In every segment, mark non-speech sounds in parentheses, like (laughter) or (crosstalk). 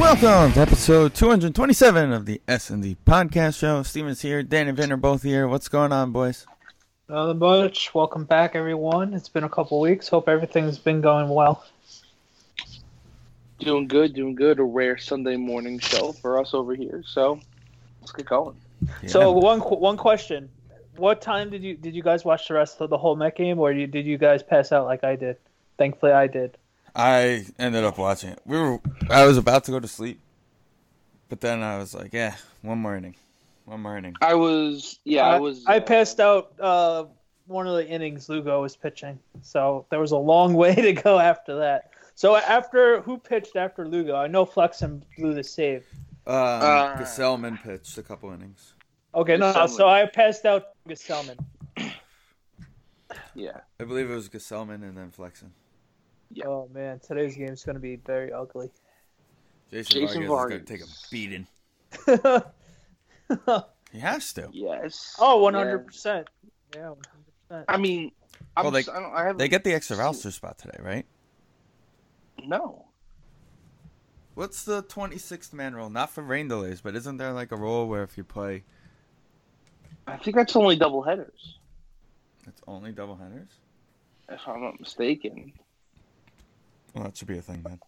Welcome to episode 227 of the S&D Podcast Show. Steven's here, Dan and Vin are both here. What's going on, boys? Another much. Welcome back, everyone. It's been a couple weeks. Hope everything's been going well. Doing good, doing good. A rare Sunday morning show for us over here. So let's get going. Yeah. So one one question: What time did you did you guys watch the rest of the whole Met game, or you, did you guys pass out like I did? Thankfully, I did. I ended up watching it. We were I was about to go to sleep, but then I was like, yeah, one more inning. One more inning. I was, yeah, I, was. I uh, passed out uh, one of the innings Lugo was pitching, so there was a long (laughs) way to go after that. So after who pitched after Lugo? I know Flexen blew the save. Um, Uh, Gsellman pitched a couple innings. Okay, no, no. Gsellman. So I passed out Gsellman. Yeah, I believe it was Gsellman and then Flexen. Yeah. Oh man, today's game is going to be very ugly. Jason, Jason Vargas, is going to take a beating. oh, (laughs) He has to. yes. 100 percent. Yeah, one hundred percent. I mean, I'm, Well, they- s- I, don't, I have They get the extra roster spot today, right? no. What's the 26th man rule? Not for rain delays, but isn't there like a rule where if you play, I think that's only double headers, it's only double headers? if I'm not mistaken. Well, that should be a thing then.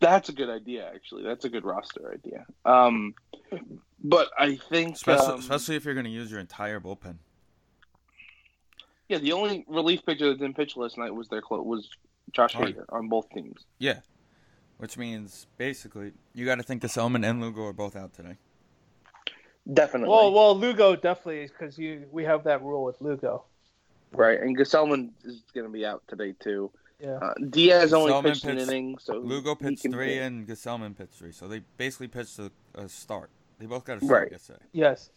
That's a good idea, actually. That's a good roster idea. Um, but I think, Especially, um, especially if you're going to use your entire bullpen. yeah, the only relief pitcher that didn't pitch last night was their clo- was Josh Hardy. Hader on both teams. Yeah. Which means basically you got to think Gsellman and Lugo are both out today. Definitely. Well, well, Lugo definitely because you we have that rule with Lugo. right, and Gsellman is going to be out today too. Yeah. Uh, Diaz only Gsellman pitched an pitched- inning, so Lugo pitched three hit. and Gsellman pitched three, so they basically pitched a, a start. They both got a start Right. yesterday. Yes.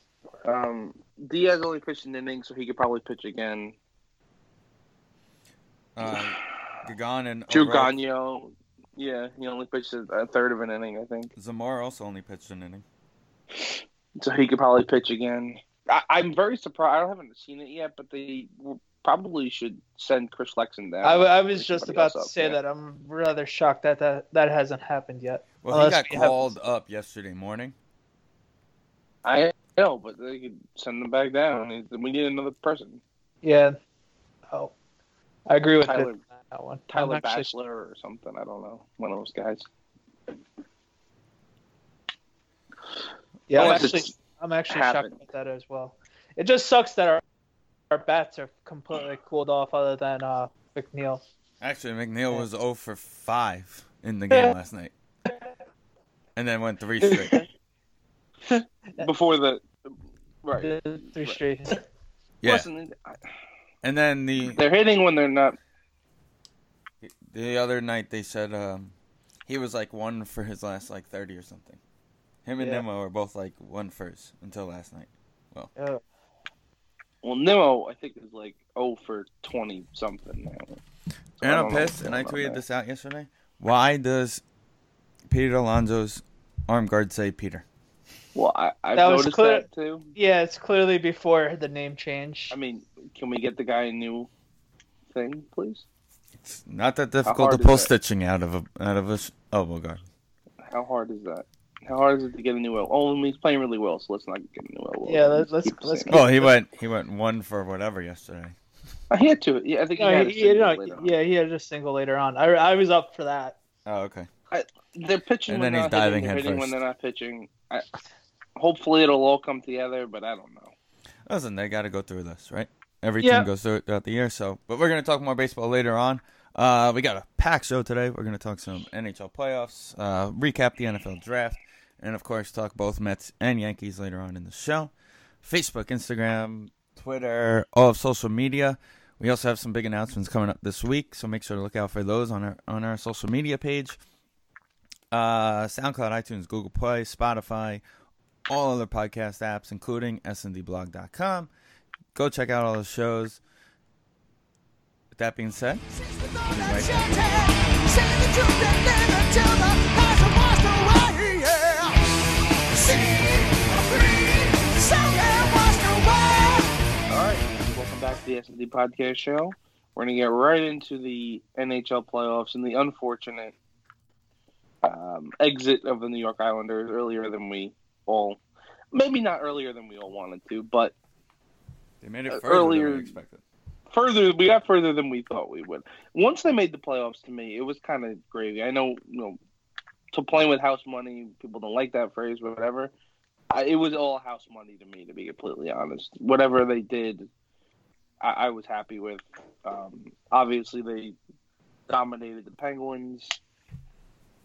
Um, Diaz only pitched an inning, so he could probably pitch again. Uh, Gagnon and Drew yeah, he only pitched a, a third of an inning, I think, Zamora also only pitched an inning. so he could probably pitch again. I, I'm very surprised. I haven't seen it yet, but they w- probably should send Chris Flexen down. I was Put just about to up say there. that I'm rather shocked that that, that hasn't happened yet. Well, he got we have- called up yesterday morning. I know, but they could send him back down. We need another person, Yeah. Oh, I agree with Tyler- that one. Tyler I'm actually- Bashlor or something. I don't know, one of those guys. Yeah, I'm oh, actually, I'm actually shocked about that as well. It just sucks that our our bats are completely cooled off, other than uh, McNeil. Actually, McNeil was 0 for 5 in the (laughs) game last night. And then went three straight. (laughs) Before the right. The Three straight. Yeah. Listen, I- And then the they're hitting when they're not. the other night they said um, he was like one for his last like 30 or something. Him and Yeah. Nimmo were both like one first until last night. Well. Yeah. Well, Nimmo, I think is like oh for twenty something now. So And I I'm pissed, and I tweeted there. this out yesterday. Why does Peter Alonso's arm guard say Peter? Well, I, I've That was noticed clear- that too. Yeah, it's clearly before the name change. I mean, can we get the guy a new thing, please? It's not that difficult to pull stitching out of a out of a sh- elbow guard. How hard is that? How hard is it to get a new elbow? Oh, I mean, he's playing really well, so let's not get a new elbow. Yeah, let's- let's- keep let's same. Well, oh, he went he went one for whatever yesterday. I he had to. Yeah, I think he No, had a he, he- single no, later on. yeah, he had a single later on. I, I was up for that. Oh, okay. They're pitching And when then he's diving hitting, they're head hitting when they're not pitching. I, hopefully, it'll all come together, but I don't know. Listen, they got to go through this, right? Every Yeah. team goes through it throughout the year. So, but we're gonna talk more baseball later on. Uh, we got a packed show today. We're gonna talk some NHL playoffs, uh, recap the NFL draft, and of course talk both Mets and Yankees later on in the show. Facebook, Instagram, Twitter, all of social media. We also have some big announcements coming up this week, so make sure to look out for those on our on our social media page. Uh, SoundCloud, iTunes, Google Play, Spotify, all other podcast apps, including sndblog.com. Go check out all the shows. With that being said, we'll be right back. All right, welcome back to the SD Podcast Show. We're going to get right into the NHL playoffs and the unfortunate um, exit of the New York Islanders earlier than we all, maybe not earlier than we all wanted to, but They made it Uh, earlier- than we expected. Further we got further than we thought we would. Once they made the playoffs, to me, it was kind of gravy. I know, you know, to playing with house money, people don't like that phrase, but whatever. I, it was all house money to me, to be completely honest. Whatever they did, I, I was happy with. Um, obviously, they dominated the Penguins,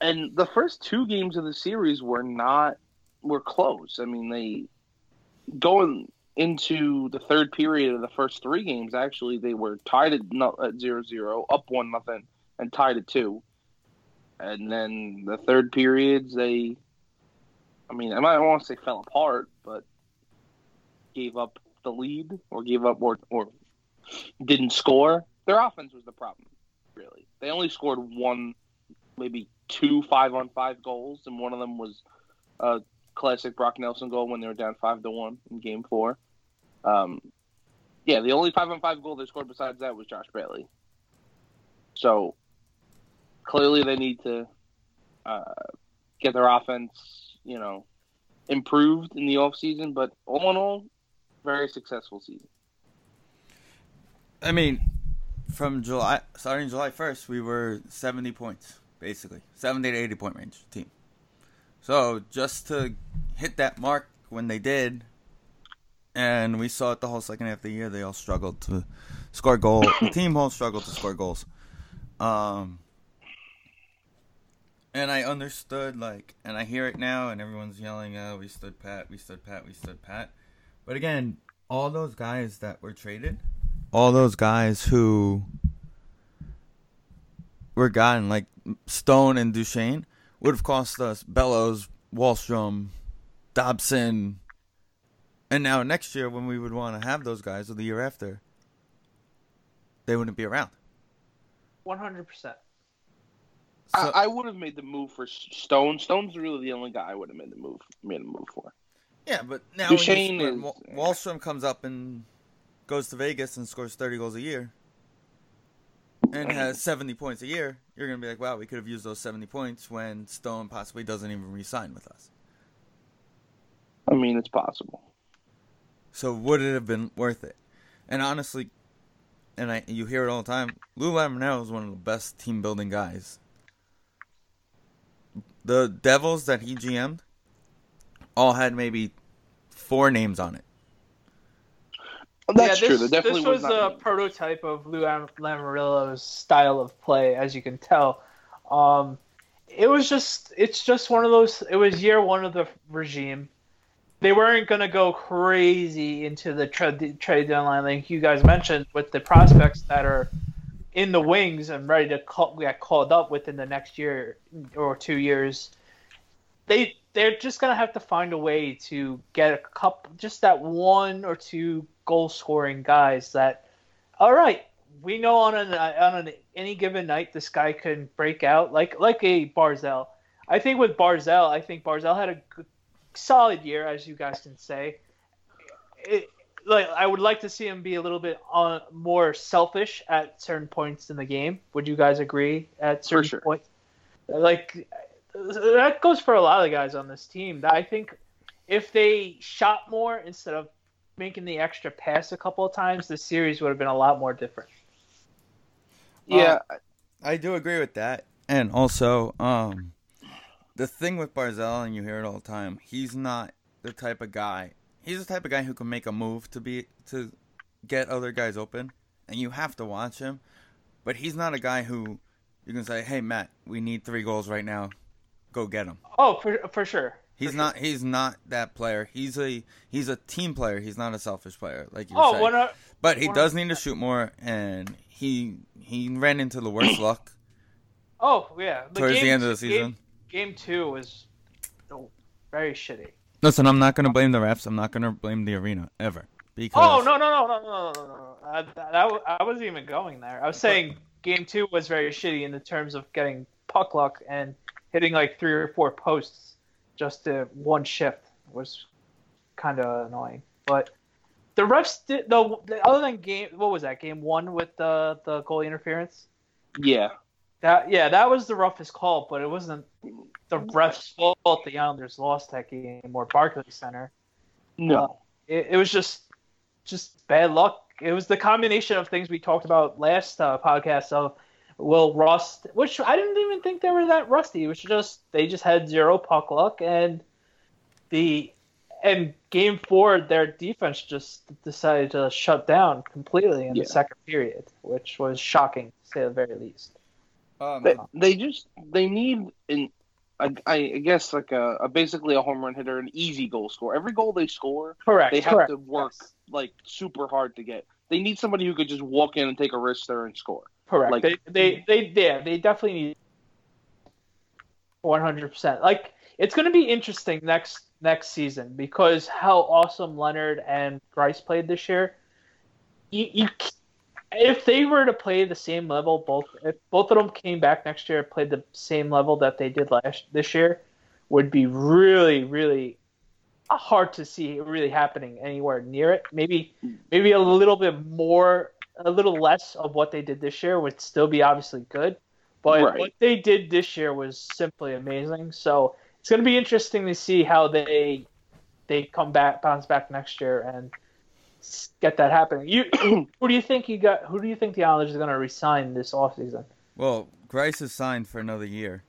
and the first two games of the series were not were close. I mean, they going into the third period of the first three games, actually, they were tied at, no, at 0-0, up one nothing, and tied at two. And then the third periods, they, I mean, I don't want to say fell apart, but gave up the lead or gave up or or didn't score. Their offense was the problem, really. They only scored one, maybe two five on five goals, and one of them was a classic Brock Nelson goal when they were down five to one in Game Four. Um, yeah, the only five on five goal they scored besides that was Josh Bailey. So clearly, they need to uh, get their offense, you know, improved in the off season. But all in all, very successful season. I mean, from July, starting July 1st, we were 70 points, basically. 70 to 80 point range team. So just to hit that mark when they did, and we saw it the whole second half of the year, they all struggled to score goals. (coughs) the team all struggled to score goals. Um, and I understood, like, and I hear it now, and everyone's yelling, oh, we stood pat, we stood pat, we stood pat. But again, all those guys that were traded, all those guys who were gotten, like Stone and Duchene, would have cost us Bellows, Wahlstrom, Dobson, and now next year when we would want to have those guys, or the year after, they wouldn't be around. One hundred percent. I, I would have made the move for Stone. Stone's really the only guy I would have made the move made a move for. yeah, but now when Duchene is- Wahlstrom comes up and goes to Vegas and scores 30 goals a year and has 70 points a year, you're going to be like, wow, we could have used those 70 points when Stone possibly doesn't even re-sign with us. I mean, it's possible. So would it have been worth it? And honestly, and I you hear it all the time, Lou Lamoriello is one of the best team building guys. The Devils that he GM'd all had maybe four names on it. That's yeah, true. this, definitely this was, not a prototype of Lou Lam- Lamoriello's style of play, as you can tell. Um, it was just, it's just one of those. It was year one of the regime. They weren't gonna go crazy into the trade trade deadline, like you guys mentioned, with the prospects that are in the wings and ready to call, get called up within the next year or two years. They they're just gonna have to find a way to get a couple, just that one or two goal scoring guys that, all right, we know on an on an, any given night this guy can break out like like a Barzal. I think with Barzal, I think Barzal had a good, solid year, as you guys can say. It, like I would like to see him be a little bit uh, more selfish at certain points in the game. Would you guys agree? At certain sure. points, like that goes for a lot of the guys on this team. I think if they shot more instead of making the extra pass a couple of times, the series would have been a lot more different. Yeah, I do agree with that. And also, um, the thing with Barzal, and you hear it all the time, he's not the type of guy. He's the type of guy who can make a move to be to get other guys open, and you have to watch him. But he's not a guy who you can say, "Hey, Matt, we need three goals right now. Go get them." Oh, for for sure. He's not. He's not that player. He's a he's a team player. He's not a selfish player, like you Oh, one, of- but he does need to shoot more, and he he ran into the worst (coughs) luck oh yeah. The towards the end of the season. Game, game two was oh, very shitty. Listen, I'm not gonna blame the refs. I'm not gonna blame the arena ever oh, because Oh no no no no no no no! no. I, that, I wasn't even going there. I was saying game two was very shitty in the terms of getting puck luck and hitting like three or four posts just to one shift was kind of annoying. But the refs did no other than game. What was that game one with the the goalie interference? Yeah. That yeah, that was the roughest call, but it wasn't the refs' fault. The Islanders lost that game or Barclays Center. No. it, it was just just bad luck. It was the combination of things we talked about last uh, podcast of Will Rust, which I didn't even think they were that rusty. It was just they just had zero puck luck, and the and game four their defense just decided to shut down completely in Yeah. the second period, which was shocking to say the very least. um, They, they just they need an I, I guess like a, a basically a home run hitter, an easy goal scorer. Every goal they score, Correct. they have correct. to work Yes. like super hard to get. They need somebody who could just walk in and take a risk there and score. Correct. Like- they, they, mm-hmm. they, yeah, they definitely need one hundred percent. Like it's going to be interesting next next season because how awesome Lehner and Greiss played this year. You, you, if they were to play the same level, both if both of them came back next year and played the same level that they did last this year, would be really, really hard to see really happening anywhere near it. Maybe, mm. maybe a little bit more, a little less of what they did this year would still be obviously good. But Right. what they did this year was simply amazing. So it's going to be interesting to see how they they come back, bounce back next year, and get that happening. You, (clears throat) who do you think you got? Who do you think the Islanders are going to resign this offseason? Well, Greiss is signed for another year.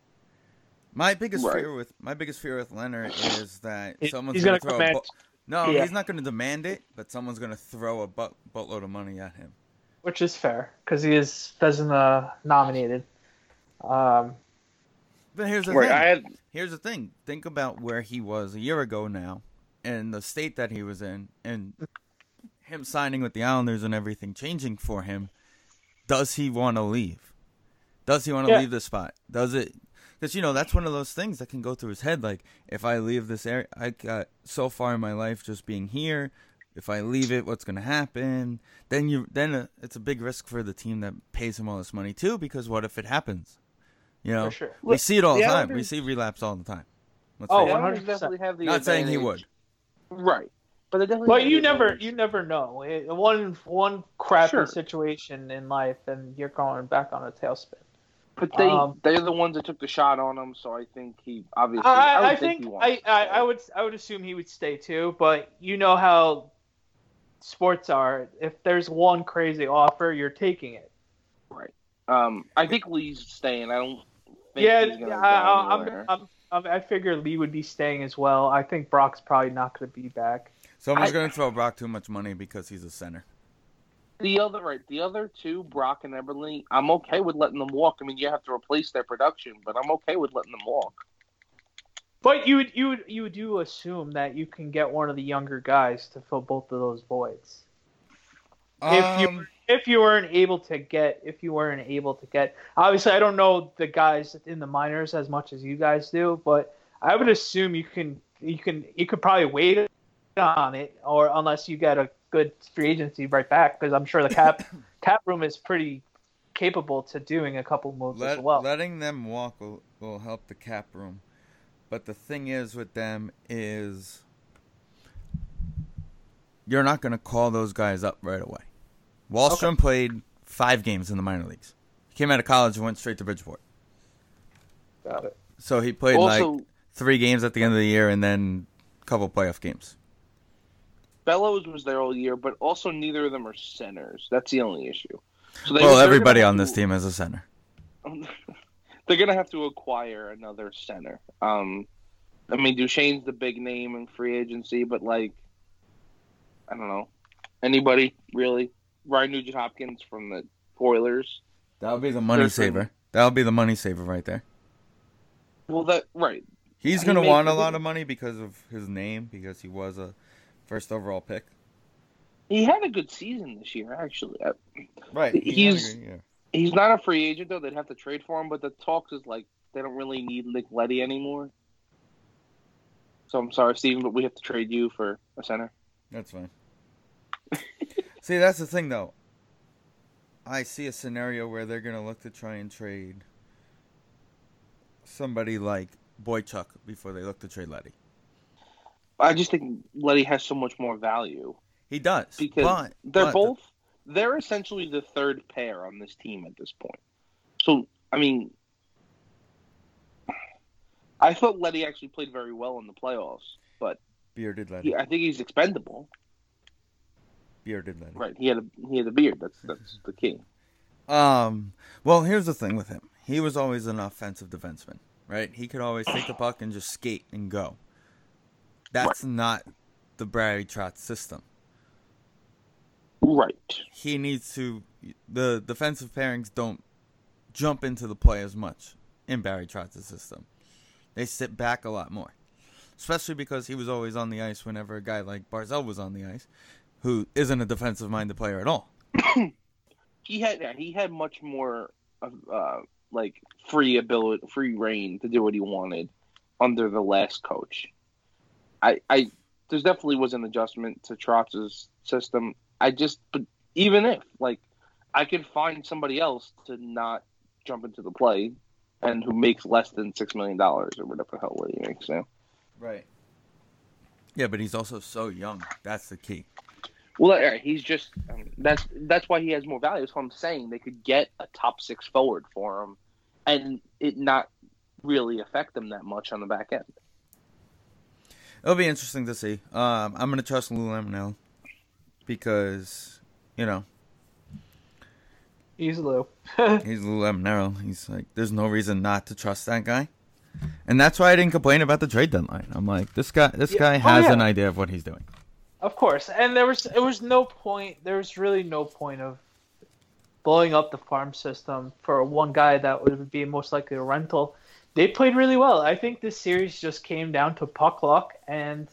My biggest Right. fear with my biggest fear with Lehner (sighs) is that He- someone's gonna, gonna throw command- a bu- no, yeah. he's not gonna demand it, but someone's gonna throw a butt buttload of money at him. Which is fair because he is Vezina nominated. Um, But here's the thing. I had Here's the thing. Think about where he was a year ago now, and the state that he was in, and him signing with the Islanders and everything changing for him. Does he want to leave? Does he want to Yeah. leave the spot? Does it? Because you know that's one of those things that can go through his head. Like if I leave this area, I got so far in my life just being here. If I leave it, what's going to happen? Then you then uh, it's a big risk for the team that pays him all this money too. Because what if it happens? You know, for sure. we see it all the the time. We see relapse all the time. Let's Oh, face it. the Islanders 100%. definitely have the Not saying he would. Right. But they definitely But you never, advantage. you never know. It- One one crappy Sure. situation in life, and you're going back on a tailspin. But they Um, they're the ones that took the shot on him, so I think he obviously. I, I, I think, think he I, wants to I. I would I would assume he would stay too. But you know how sports are. If there's one crazy offer, you're taking it. Right. Um, I think Lee's staying. I don't. Think yeah, he's gonna go I, I'm. I'm, I'm, I figure Lee would be staying as well. I think Brock's probably not going to be back. Someone's going to throw Brock too much money because he's a center. The other right, the other two, Brock and Eberle, I'm okay with letting them walk. I mean, you have to replace their production, but I'm okay with letting them walk. But you would you would you do assume that you can get one of the younger guys to fill both of those voids. If you- Um, if you weren't able to get if you weren't able to get obviously I don't know the guys in the minors as much as you guys do, but I would assume you can you can you could probably wait on it or unless you get a good free agency right back because I'm sure the cap (coughs) cap room is pretty capable to doing a couple moves let, as well. letting them walk will, will help the cap room. But the thing is with them is you're not going to call those guys up right away. Wahlstrom played five games in the minor leagues. He came out of college and went straight to Bridgeport. Got it. So he played also, like three games at the end of the year and then a couple playoff games. Bellows was there all year, but also neither of them are centers. That's the only issue. So well, everybody on this team is a center. (laughs) they're gonna have to acquire another center. Um, I mean, Duchene's the big name in free agency, but like, I don't know, anybody really? Ryan Nugent Hopkins from the Oilers. That'll be the money There's saver. That'll be the money saver right there. Well, that right. He's gonna made- want a lot of money because of his name, because he was a first overall pick. He had a good season this year, actually. Right. He's- He's not a free agent though; they'd have to trade for him. But the talks is like they don't really need Nick Leddy anymore. So I'm sorry, Steven, but we have to trade you for a center. That's fine. (laughs) see, that's the thing, though. I see a scenario where they're gonna look to try and trade somebody like Boychuk before they look to trade Leddy. I just think Leddy has so much more value He does, because but they're but- both they're essentially the third pair on this team at this point. So I mean, I thought Leddy actually played very well in the playoffs, but bearded Leddy. he, I think he's expendable. Bearded Leddy. Right? He had a he had a beard. That's (laughs) that's the key. Um. Well, here's the thing with him. He was always an offensive defenseman, right? He could always take the puck and just skate and go. That's not the Barry Trotz system. Right. He needs to. The defensive pairings don't jump into the play as much in Barry Trotz's system. They sit back a lot more, especially because he was always on the ice whenever a guy like Barzal was on the ice, who isn't a defensive-minded player at all. (coughs) he had yeah, he had much more of uh, like free ability, free reign to do what he wanted under the last coach. I, I there's definitely was an adjustment to Trotz's system. I just, but even if like I could find somebody else to not jump into the play and who makes less than six million dollars or whatever the hell what he makes now. Right. Yeah, but he's also so young. That's the key. Well, he's just I mean, that's that's why he has more value. That's what I'm saying. They could get a top six forward for him, and it not really affect them that much on the back end. It'll be interesting to see. Um, I'm gonna trust Lou Lamoriello because you know He's Lou. (laughs) he's Lou Lamoriello. He's like, there's no reason not to trust that guy, and that's why I didn't complain about the trade deadline. I'm like, this guy, this Yeah. guy Oh, has yeah. an idea of what he's doing. Of course, and there was it was no point. There was really no point of blowing up the farm system for one guy that would be most likely a rental. They played really well. I think this series just came down to puck luck and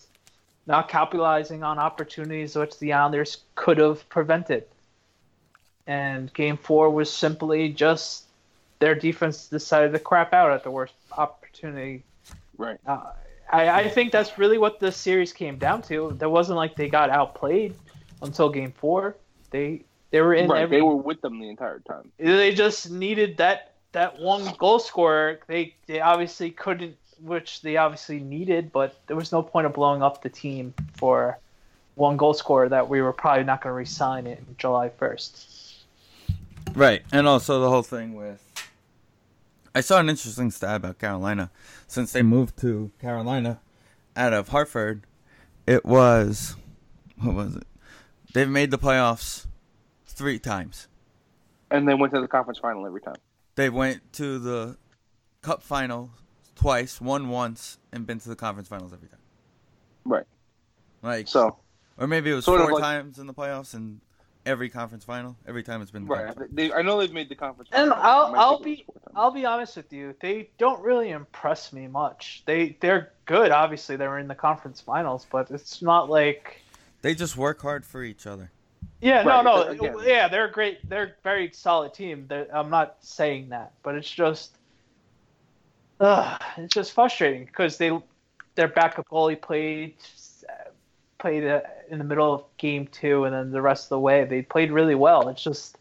not capitalizing on opportunities which the Islanders could have prevented. And Game Four was simply just their defense decided to crap out at the worst opportunity Right. uh, I, I think that's really what the series came down to. There wasn't like they got outplayed until game four. They they were in right. every. They were with them the entire time. They just needed that that one goal scorer. They they obviously couldn't, which they obviously needed, but there was no point of blowing up the team for one goal scorer that we were probably not going to resign it in July first. Right, and also the whole thing with. I saw an interesting stat about Carolina. Since they moved to Carolina out of Hartford, it was. What was it? They've made the playoffs three times. And they went to the conference final every time. They went to the cup final twice, won once, and been to the conference finals every time. Right. Like, So or maybe it was four like- times in the playoffs and every conference final. Every time it's been the right. They, I know they've made the conference And final. I'll- I might I'll think it was be- I'll be honest with you, they don't really impress me much. They they're good. Obviously, they were in the conference finals, but it's not like. They just work hard for each other. Yeah, Right, no, no, again- yeah, they're a great. They're a very solid team. They're, I'm not saying that, but it's just, uh, it's just frustrating because they, their backup goalie played, played uh, in the middle of game two, and then the rest of the way they played really well. It's just,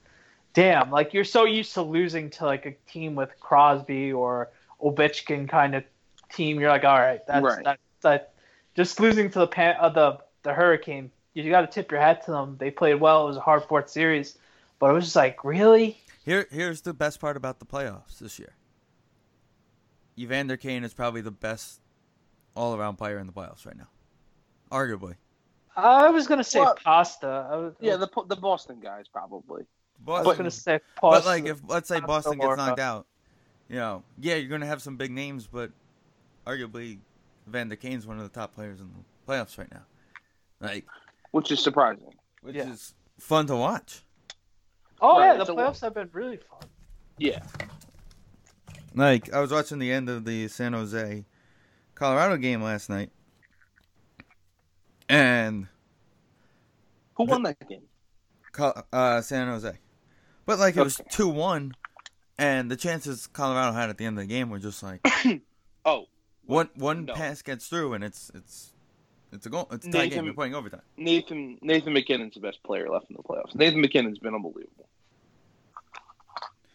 damn, like you're so used to losing to like a team with Crosby or Ovechkin kind of team. You're like, all right, that's Right. that that. Just losing to the pan, uh, the the Hurricane you got to tip your hat to them. They played well. It was a hard fought series, but it was just like, really? Here, here's the best part about the playoffs this year. Evander Kane is probably the best all-around player in the playoffs right now, arguably. I was gonna say Well, Pasta. Was, Yeah, the the Boston guys probably. I was gonna say but like if let's say Boston gets knocked uh, out, you know, yeah, you're gonna have some big names, but arguably Evander Kane's one of the top players in the playoffs right now. Like, Which is surprising. which Yeah. is fun to watch. oh Right, yeah, the playoffs have been really fun. Yeah. Like I was watching the end of the San Jose Colorado game last night, and Who won that game? Uh, San Jose. But like it was Okay. two one, and the chances Colorado had at the end of the game were just like (coughs) Oh, one one No. pass gets through and it's it's it's a goal. It's a tie game. Nathan- You're playing overtime. Nathan Nathan MacKinnon's the best player left in the playoffs. Nathan MacKinnon's been unbelievable.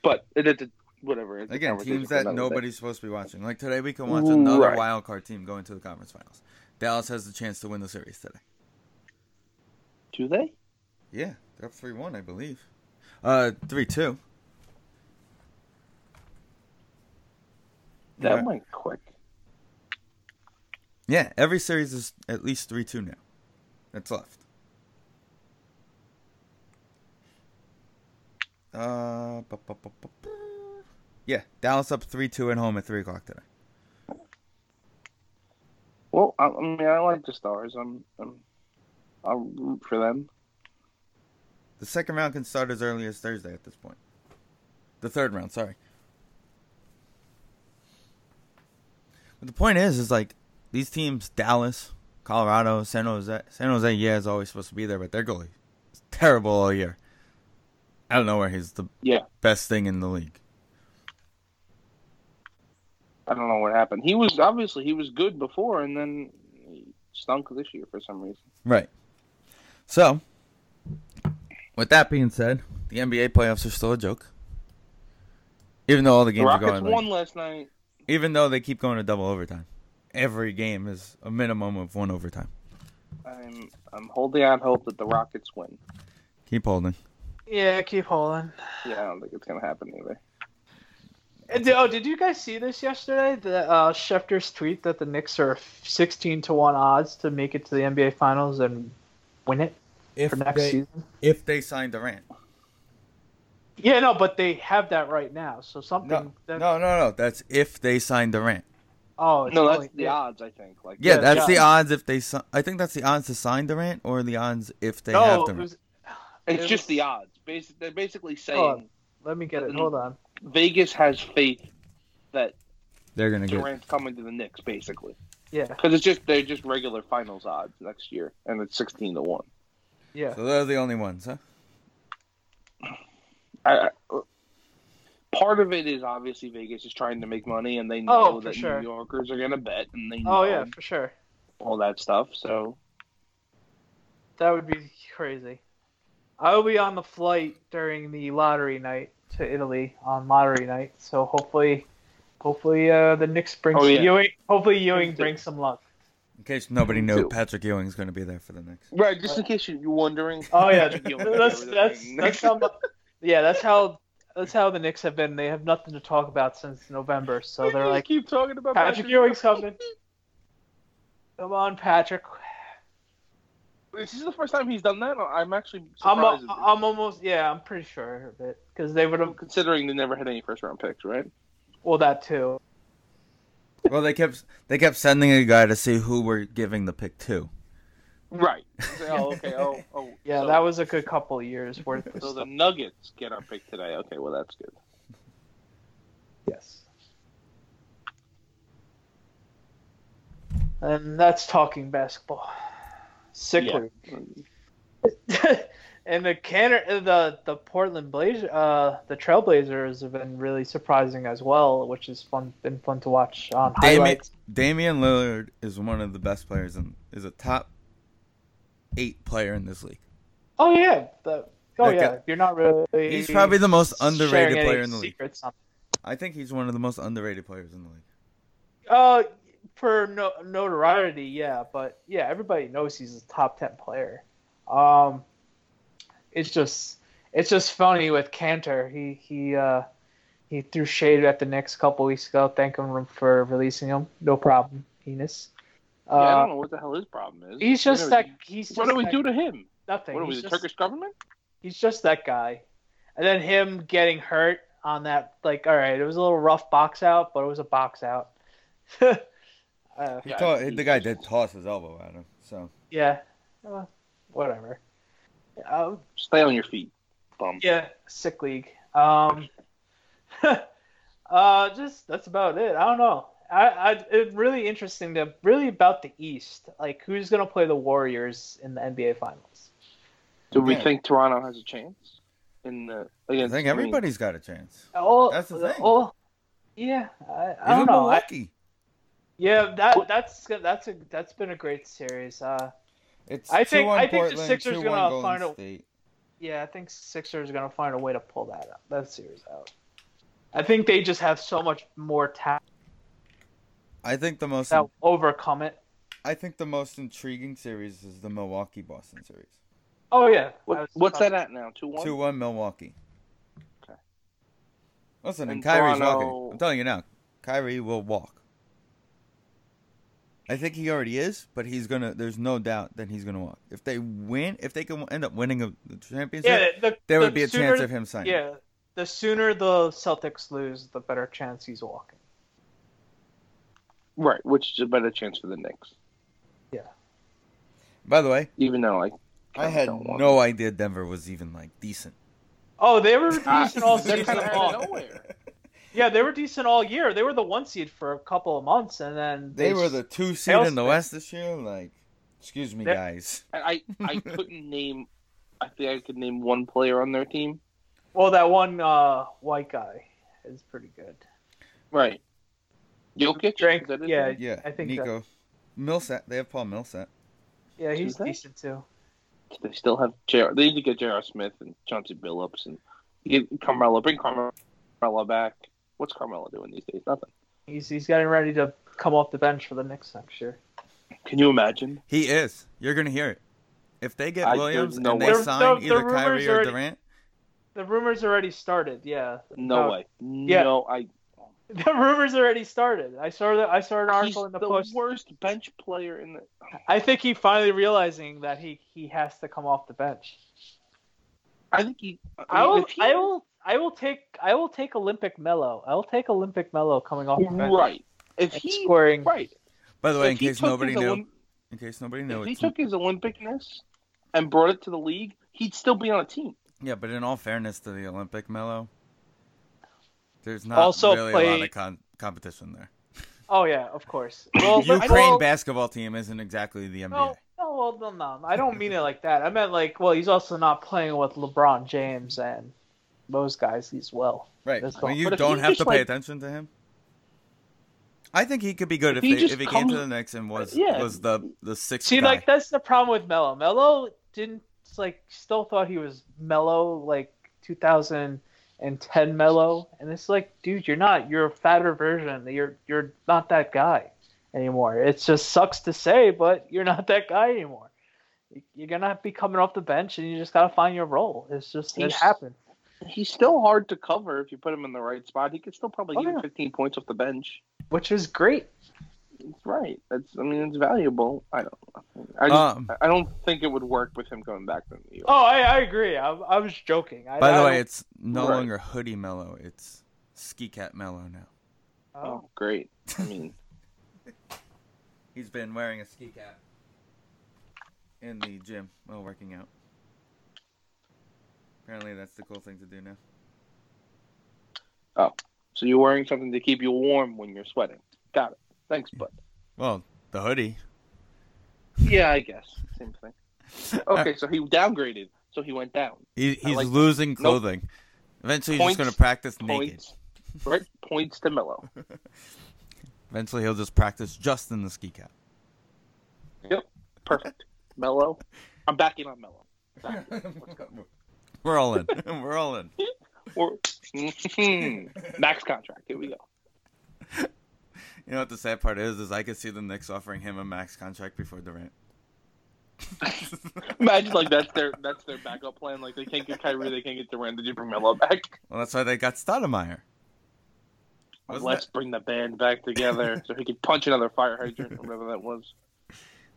But it, it's a, whatever. It's Again, teams that another day. nobody's supposed to be watching. Like today, we can watch another Right. wild card team go into the conference finals. Dallas has the chance to win the series today. Do they? Yeah, they're up three one, I believe. Uh, three two. That Yeah. went quick. Yeah, every series is at least three two now. That's left. Uh, bu- bu- bu- yeah, Dallas up three two at home at three o'clock today. Well, I, I mean, I like the Stars. I'm, I'm, I'll root for them. The second round can start as early as Thursday at this point. The third round, sorry. But the point is, is like these teams, Dallas, Colorado, San Jose. San Jose, yeah, is always supposed to be there, but their goalie is terrible all year. I don't know where he's the Yeah, best thing in the league. I don't know what happened. He was obviously he was good before, and then he stunk this year for some reason. Right. So, with that being said, the NBA playoffs are still a joke. Even though all the The games are Rockets going, like- won last night. even though they keep going to double overtime, every game is a minimum of one overtime. I'm I'm holding out hope that the Rockets win. Keep holding. Yeah, keep holding. Yeah, I don't think it's gonna happen either. And did- Oh, did you guys see this yesterday? The uh, Schefter's tweet that the Knicks are 16 to one odds to make it to the NBA Finals and win it If for next they season. if they sign Durant, Yeah, no, but they have that right now. So something. no, that, no, no, no. That's if they sign Durant. Oh, it's No, that's only- the odds. I think. Like Yeah, Yeah, that's yeah. the odds if they. si- I think that's the odds to sign Durant or the odds if they No, have it Durant. was, it's it just the odds. Basi- they're basically saying Hold let me get it. Hold on. Vegas has faith that They're gonna get. Durant's coming to the Knicks, basically, Yeah, because it's just they're just regular finals odds next year, and it's sixteen to one. yeah. So they're the only ones, huh? I, I, part of it is obviously Vegas is trying to make money, and they oh, know Oh, that sure. New Yorkers are gonna bet, and they know Oh yeah, for sure. all that stuff. So That would be crazy. I will be on the flight during the lottery night to Italy on lottery night. So hopefully, hopefully uh, the Knicks brings Oh, yeah. Ewing. Hopefully Ewing brings some luck. In case nobody Me knew, too. Patrick Ewing's gonna be there for the next. right, just in case you- you're wondering. Oh yeah, (laughs) You that's that's that's how. Yeah, that's how that's how the Knicks have been. They have nothing to talk about since November. So they're like, keep talking about Patrick Ewing's coming. Come on, Patrick. This is the first time he's done that. I'm actually I'm a, I'm almost yeah. I'm pretty sure of it because they would have. considering they never had any first round picks, right? Well, that too. Well, they kept they kept sending a guy to see who we're giving the pick to. Right. (laughs) oh, okay. Oh, oh. Yeah, so, that was a good couple of years worth of So the. Nuggets get our pick today. Okay, well that's good. Yes. And that's talking basketball. Sickly. (laughs) and the Kanter, the the Portland Blazer, uh, the Trailblazers have been really surprising as well, which is fun. Been fun to watch on Damian, highlights. Damian Lillard is one of the best players and is a top eight player in this league. Oh yeah, the, oh That yeah. guy- You're not really. He's probably the most underrated player in the league. secrets I think he's one of the most underrated players in the league. Uh, for no, notoriety, yeah, but yeah, everybody knows he's a top ten player. Um, it's just it's just funny with Kanter. He he uh he threw shade at the Knicks a couple weeks ago, thanking him for releasing him. No problem, Enes. Yeah, I Uh, don't know what the hell his problem is. he's just What that. do He's we- What do we that- do to him? Nothing. What are we, the Turkish government? he's just that guy. And then him getting hurt on that, like, all right, it was a little rough box out, but it was a box out. (laughs) uh, He Yeah, he- the guy did toss his elbow at him. So yeah, uh, whatever. Uh, Stay on your feet, bum. yeah, sick league. Um, (laughs) uh, just that's about it. I don't know. I, I it's really interesting to really about the East. Like who's gonna play the Warriors in the NBA Finals? Do we Yeah. think Toronto has a chance in the I think everybody's got a chance. Oh, That's the thing. Oh, yeah. I, I don't know. I, Milwaukee. Yeah, that that's that's a that's been a great series. Uh, It's I think- 2-1 I think the Portland, Sixers 2-1 gonna Golden find a- State. yeah, I think Sixers are gonna find a way to pull that out, that series out. I think they just have so much more talent I think the most to overcome it. I think the most intriguing series is the Milwaukee Boston series. Oh yeah. What, what's that at now? Two one. Two one Milwaukee. Okay. Listen, and, And Kyrie's Toronto- walking. I'm telling you now, Kyrie will walk. I think he already is, but he's gonna. There's no doubt that he's gonna walk. If they win, if they can end up winning a, the championship, Yeah, the, there the would be a sooner- chance of him signing. Yeah, the sooner the Celtics lose, the better chance he's walking. Right, which is a better chance for the Knicks. Yeah. By the way, Even though I, I had don't no idea Denver was even like decent. Oh, they were (laughs) Ah, decent all season kinda long. Nowhere. Yeah, they were decent all year. They were the one seed for a couple of months, and then They were the two seed in the Tailspin. West this year. Like, excuse me, They- guys. I I (laughs) couldn't name. I think I could name one player on their team. well, that one uh, white guy is pretty good. Right. Jokic. Drank- Is that his yeah. name? Yeah, I think Nico Millsap. They have Paul Millsap. Yeah, he's Tuesday? decent too. They still have J.R. They need to get J.R. Smith and Chauncey Billups and get Carmelo. Bring Carmelo back. What's Carmelo doing these days? Nothing. He's he's getting ready to come off the bench for the Knicks next year. Can you imagine? He is. You're gonna hear it. If they get I- Williams no and way. they sign there- the either rumors Kyrie or already- Durant, The rumors already started. Yeah. No Uh, way. No, I. (laughs) The rumors already started. I saw that. I saw an He's article in the, the post. worst bench player in the. I think he finally realizing that he he has to come off the bench. I think he. I mean, will he- I will I will take I will take Olympic Melo. I will take Olympic Melo coming off the bench Right. If and he. scoring. Right. by the way, in case nobody knew, Olymp- in case nobody knew, if he took his Olympicness and brought it to the league, he'd still be on a team. yeah. But in all fairness to the Olympic Melo, there's not Also really a lot of con- competition there. (laughs) Oh yeah, of course. Well, Ukraine well, basketball team isn't exactly the NBA. No, no, well, no, no, I don't mean it like that. I meant like, well, he's also not playing with LeBron James and those guys as well. right. I mean, you But don't he have just, to pay like- attention to him. I think he could be good if, If he they, if he came to the Knicks and was Yeah. was the the sixth See, guy. like that's the problem with Melo. Melo didn't like still thought he was Melo like 2010 Melo, and it's like, dude, you're not. You're a fatter version. You're you're not that guy anymore. It just sucks to say, but you're not that guy anymore. You're gonna be coming off the bench, and you just gotta find your role. It's just it He's- happens. He's still hard to cover if you put him in the right spot. He could still probably Oh, give you yeah. 15 points off the bench. which is great. It's right. That's. I mean, it's valuable. I don't. I just, Um, I don't think it would work with him going back to New York. Oh, I, I agree. I, I was joking. I, By the I way, it's no Right. longer hoodie Melo. It's ski cat Melo now. oh, Oh, great. I (laughs) mean, He's been wearing a ski cap in the gym while working out. Apparently, that's the cool thing to do now. Oh, so you're wearing something to keep you warm when you're sweating. Got it. Thanks, bud. Well, the hoodie. Yeah, I guess same thing. (laughs) Okay, so he downgraded. So he went down. He, he's like- losing clothing. Eventually, he's just going to practice naked. Points. Right. Points to Melo. (laughs) Eventually, he'll just practice just in the ski cap. Yep, perfect. Melo. I'm backing on Melo. Back. (laughs) Let's go. (laughs) (laughs) We're all in. We're all in. Or, max contract. Here we go. You know what the sad part is? Is I could see the Knicks offering him a max contract before Durant. (laughs) Imagine like that's their that's their backup plan. Like they can't get Kyrie, they can't get Durant. Did you bring Melo back? Well, that's why they got Stoudemire. Wasn't Let's bring the band back together so he could punch another fire hydrant, or whatever that was.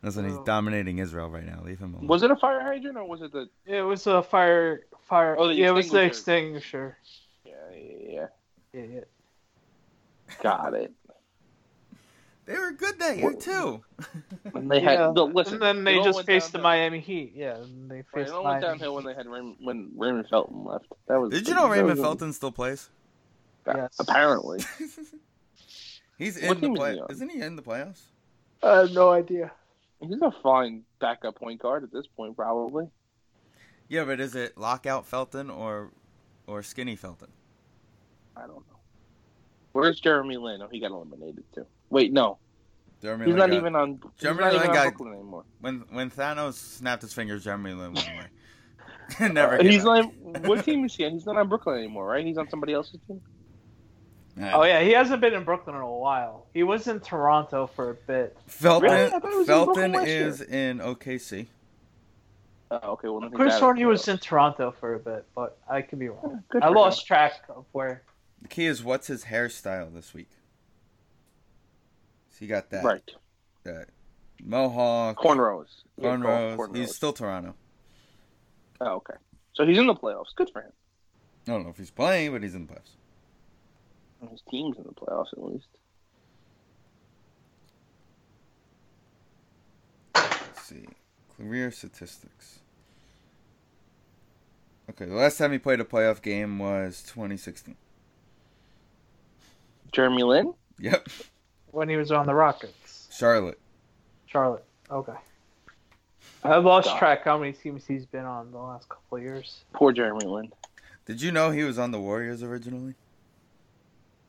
Listen, he's Oh. dominating Israel right now. Leave him alone. Was it a fire hydrant or was it the? it was a fire fire. Oh, the yeah, it was the extinguisher. Yeah, yeah, yeah. Yeah, yeah. Got it. They were good that year too. And they Yeah. had the listen. and then they just went faced the. Miami Heat. Yeah, and they Right, faced it the all went downhill when they had Raymond, when Raymond Felton left. That was. Did you know Raymond Felton still plays? Yes. Apparently. (laughs) (laughs) He's What in the team is play. he? Isn't he in the playoffs? I have no idea. He's a fine backup point guard at this point, probably. Yeah, but is it lockout Felton or or skinny Felton? I don't know. Where's Jeremy Lin? Oh, he got eliminated too. Wait, no, Jeremy he's Lin not got- even on. Jeremy not Lin even on got- Brooklyn anymore. when when Thanos snapped his fingers. Jeremy Lin went away. (laughs) Never. Uh, he's back. not. What team is he on? He's not on Brooklyn anymore, right? He's on somebody else's team. Oh yeah, he hasn't been in Brooklyn in a while. He was in Toronto for a bit. Felton. Really? I thought he was in Felton Brooklyn last year. is in OKC. Oh, okay. Well, Chris out of Horney was in Toronto for a bit, but I could be wrong. Good I for lost track of where. The key is what's his hairstyle this week. So you got that. Right. That mohawk, Cornrows. Yeah, cornrows. cornrows. He's still Toronto. Oh, okay. So he's in the playoffs. Good for him. I don't know if he's playing, but he's in the playoffs. His team's in the playoffs at least. Let's see. Career statistics. Okay, the last time he played a playoff game was 2016. Jeremy Lin. Yep. when he was on the Rockets. Charlotte. Charlotte. Okay. I have lost God. track how many teams he's been on the last couple of years. Poor Jeremy Lin. Did you know he was on the Warriors originally?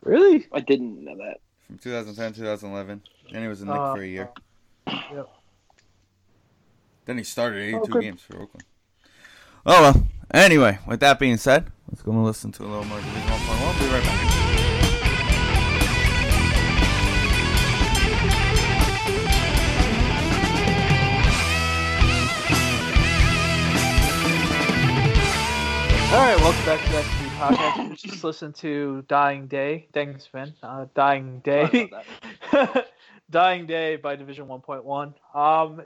Really? I didn't know that. From 2010 2011. And he was in Nick Uh, for a year. Yep. Then he started 82 Oh, games for Oakland. Oh well. Anyway, with that being said, let's go and listen to a little more Division 1.1. We'll be right back. All right, welcome back to the XP podcast. We just (laughs) listened to Dying Day. Thanks, Finn. Uh, Dying Day. (laughs) Dying Day by Division 1.1. Um,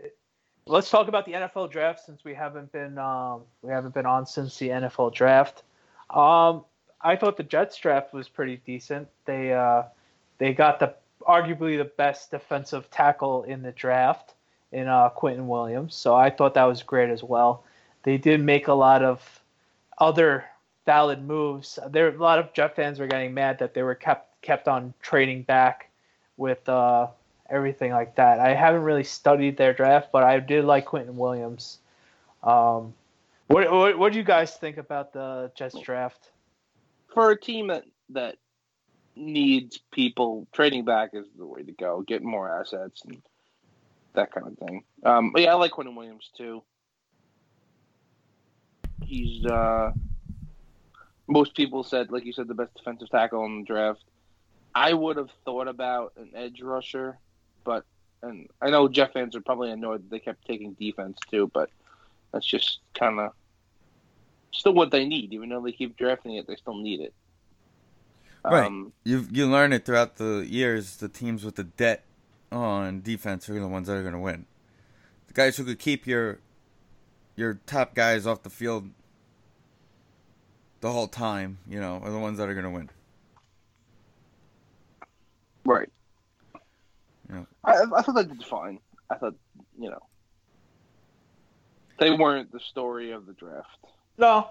let's talk about the NFL draft since we haven't been um, we haven't been on since the NFL draft. Um, I thought the Jets draft was pretty decent. They uh, they got the arguably the best defensive tackle in the draft in uh, Quinnen Williams. So I thought that was great as well. They did make a lot of other valid moves. There a lot of Jet fans were getting mad that they were kept kept on trading back with uh, everything like that. I haven't really studied their draft, but I did like Quinnen Williams. Um, what, what what do you guys think about the Jets draft? For a team that that needs people, trading back is the way to go. Get more assets and that kind of thing. Um, yeah, I like Quinnen Williams too. He's uh, most people said, like you said, the best defensive tackle in the draft. I would have thought about an edge rusher, but and I know Jeff fans are probably annoyed that they kept taking defense too, but that's just kind of still what they need. Even though they keep drafting it, they still need it. Right. Um, You you learn it throughout the years. The teams with the debt on defense are the ones that are going to win. The guys who could keep your your top guys off the field the whole time, you know, are the ones that are going to win. right. Yeah. I, I thought they did fine. I thought, you know, they weren't the story of the draft. No,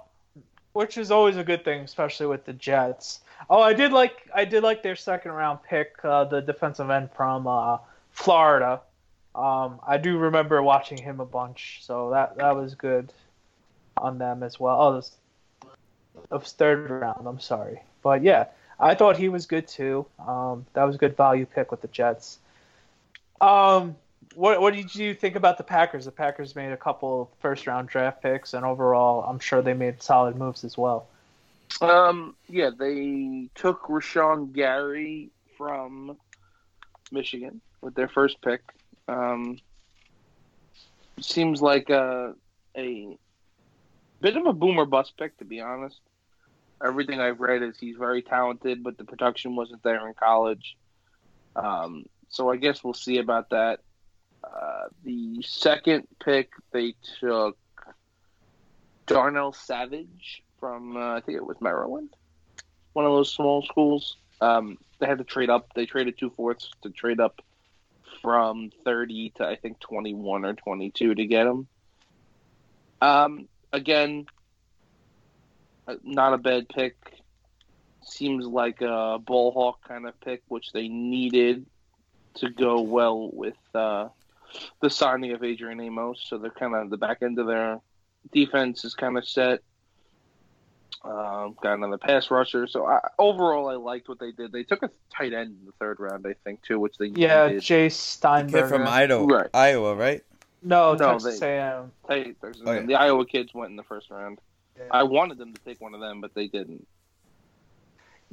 which is always a good thing, especially with the Jets. Oh, I did like I did like their second round pick, uh, the defensive end from uh, Florida. Um, I do remember watching him a bunch, so that that was good on them as well. Oh, this of third round. I'm sorry, but yeah, I thought he was good too. Um, that was a good value pick with the Jets. Um, what what did you think about the Packers? The Packers made a couple first round draft picks, and overall, I'm sure they made solid moves as well. Um, yeah, they took Rashan Gary from Michigan with their first pick. Um, seems like a, a bit of a boomer bust pick, to be honest. Everything I've read is he's very talented, but the production wasn't there in college. Um, so I guess we'll see about that. Uh, the second pick, they took Darnell Savage from uh, I think it was Maryland, one of those small schools. Um, they had to trade up. They traded two fourths to trade up from thirty to I think twenty one or twenty two to get him. Um, again, uh, not a bad pick. seems like a ball hawk kind of pick, which they needed to go well with uh, the signing of Adrian Amos. So they're kind of the back end of their defense is kind of set. Um, got another pass rusher. So I, overall, I liked what they did. They took a tight end in the third round, I think, too, which they Yeah, needed. Jay Kid Sternberger. from Idaho, Right. Iowa, right? no, No, Texas they- A&M. Hey, Oh, yeah. The Iowa kids went in the first round. Yeah. I wanted them to take one of them, but they didn't.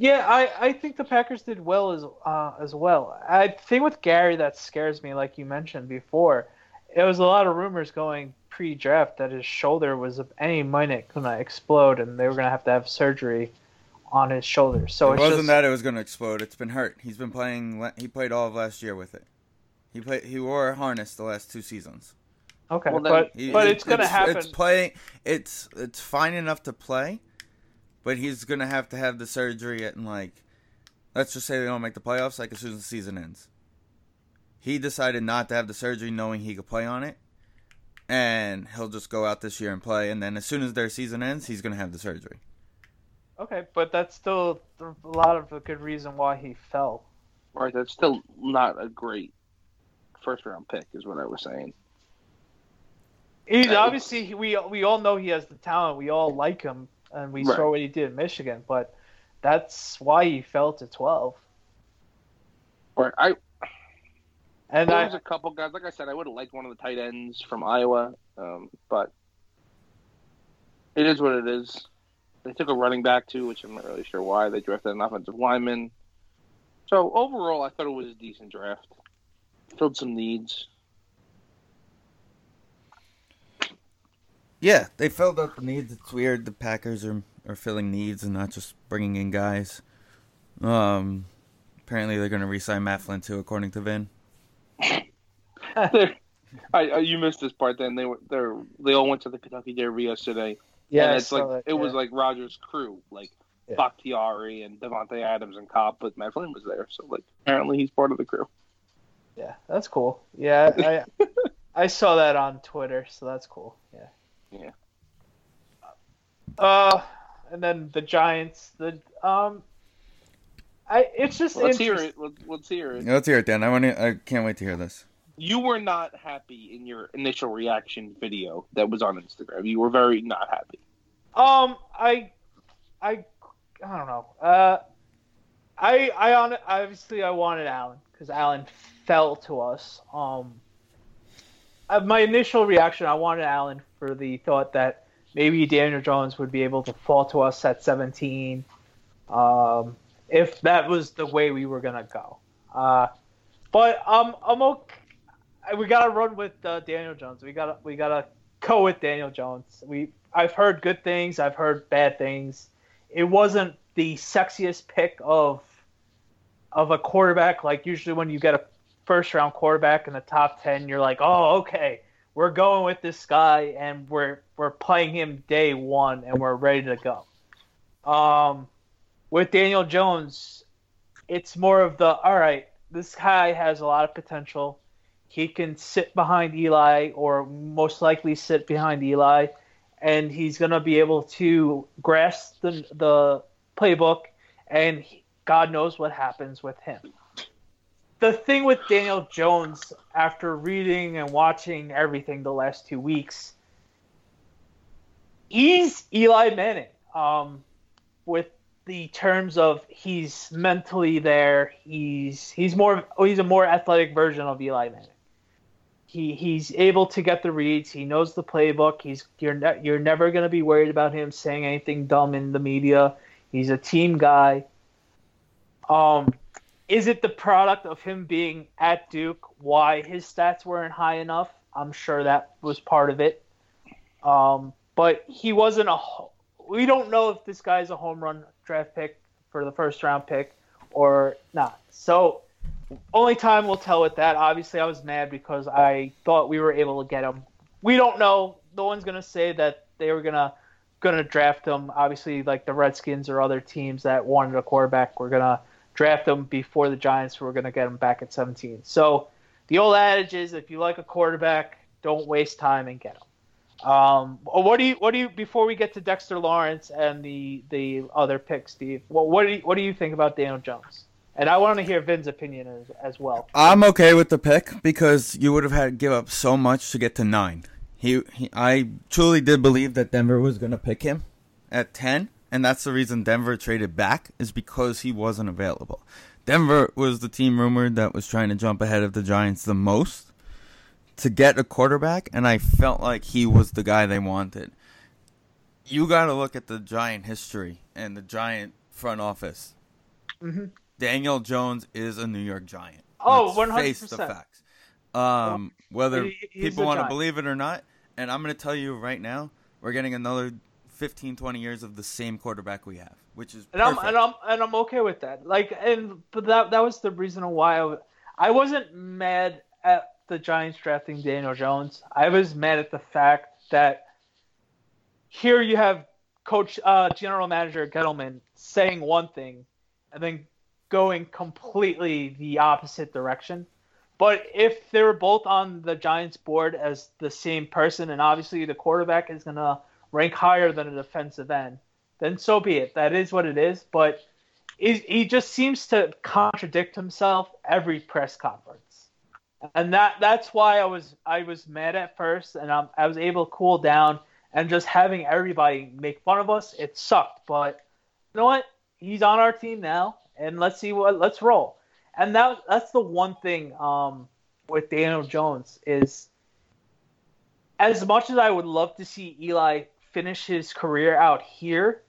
Yeah, I, I think the Packers did well as uh, as well. I think with Gary that scares me, like you mentioned before. It was a lot of rumors going pre-draft that his shoulder was at any minute gonna explode, and they were gonna have to have surgery on his shoulder. So it it's wasn't just, that it was going to explode. It's been hurt. He's been playing. He played all of last year with it. He played. He wore a harness the last two seasons. okay, Well, then- but He- but it- it's gonna happen. It's play. It's it's fine enough to play, but he's gonna have to have the surgery at like, let's just say they don't make the playoffs. Like as soon as the season ends, he decided not to have the surgery, knowing he could play on it, and he'll just go out this year and play. And then as soon as their season ends, he's gonna have the surgery. Okay, but that's still a lot of a good reason why he fell. Right, that's still not a great first round pick, is what I was saying. He's obviously we we all know he has the talent. We all like him, and we Right. saw what he did in Michigan. But that's why he fell to twelve. Right, I And there's a couple guys. Like I said, I would have liked one of the tight ends from Iowa, um, but it is what it is. They took a running back too, which I'm not really sure why. They drafted an offensive lineman. So overall, I thought it was a decent draft. Filled some needs. Yeah, they filled up the needs. It's weird the Packers are are filling needs and not just bringing in guys. Um, apparently they're going to re-sign Matt Flynn too, according to Vin. (laughs) I, I, you missed this part. Then they were they they all went to the Kentucky Derby yesterday. yeah, and it's like that, it was like Rodgers' crew, like Yeah. Bakhtiari and Davante Adams and Cobb, but Matt Flynn was there, so like apparently he's part of the crew. yeah, that's cool. Yeah, I I (laughs) saw that on Twitter, so that's cool. Yeah. Yeah. Uh, and then the Giants. The um, I it's just Let's hear it. Let's, let's hear it. Let's hear it, Dan. I want to. I can't wait to hear this. You were not happy in your initial reaction video that was on Instagram. You were very not happy. Um, I, I, I don't know. Uh, I, I on obviously I wanted Allen because Allen fell to us. Um, uh, my initial reaction, I wanted Allen for the thought that maybe Daniel Jones would be able to fall to us at 17. Um, if that was the way we were gonna go. Uh, but um, I'm okay. We gotta run with uh, Daniel Jones. We gotta we gotta go with Daniel Jones. We I've heard good things. I've heard bad things. It wasn't the sexiest pick of of a quarterback. Like usually when you get a first round quarterback in the top ten, you're like, oh okay, we're going with this guy and we're we're playing him day one and we're ready to go. Um, with Daniel Jones, it's more of the all right. This guy has a lot of potential. He can sit behind Eli, or most likely sit behind Eli, and he's going to be able to grasp the, the playbook, and he- God knows what happens with him. The thing with Daniel Jones, after reading and watching everything the last two weeks, he's Eli Manning. Um, with the terms of he's mentally there, he's he's more he's a more athletic version of Eli Manning he he's able to get the reads. He knows the playbook. He's you're ne- you're never going to be worried about him saying anything dumb in the media. He's a team guy. Um, is it the product of him being at Duke? Why his stats weren't high enough? I'm sure that was part of it. Um, but he wasn't a. We don't know if this guy's a home run draft pick for the first round pick or not. So only time will tell with that. Obviously, I was mad because I thought we were able to get him. We don't know. No one's gonna say that they were gonna gonna draft him. Obviously, like the Redskins or other teams that wanted a quarterback were gonna draft him before the Giants were gonna get him back at 17. So the old adage is, if you like a quarterback, don't waste time and get him. Um, what do you what do you before we get to Dexter Lawrence and the the other pick, Steve? What what do you, what do you think about Daniel Jones? And I want to hear Vin's opinion as, as well. I'm okay with the pick because you would have had to give up so much to get to nine. He, he I truly did believe that Denver was going to pick him at ten, and that's the reason Denver traded back is because he wasn't available. Denver was the team rumored that was trying to jump ahead of the Giants the most to get a quarterback, and I felt like he was the guy they wanted. You got to look at the Giant history and the Giant front office. Mm-hmm. Daniel Jones is a New York Giant. Oh, Let's face the facts. Um, whether He- people want to believe it or not, and I'm going to tell you right now, we're getting another 15, 20 years of the same quarterback we have, which is and I'm and I'm and I'm okay with that. Like, and but that that was the reason why I, I wasn't mad at the Giants drafting Daniel Jones. I was mad at the fact that here you have coach, uh, general manager Gettleman saying one thing, and then going completely the opposite direction. But if they were both on the Giants board as the same person, and obviously the quarterback is gonna rank higher than a defensive end, then so be it. That is what it is. But he, just seems to contradict himself every press conference, and that that's why I was I was mad at first, and I'm, I was able to cool down and just having everybody make fun of us. It sucked, but you know what? He's on our team now, and let's see what let's roll. And that that's the one thing um, with Daniel Jones is as much as I would love to see Eli finish his career out here,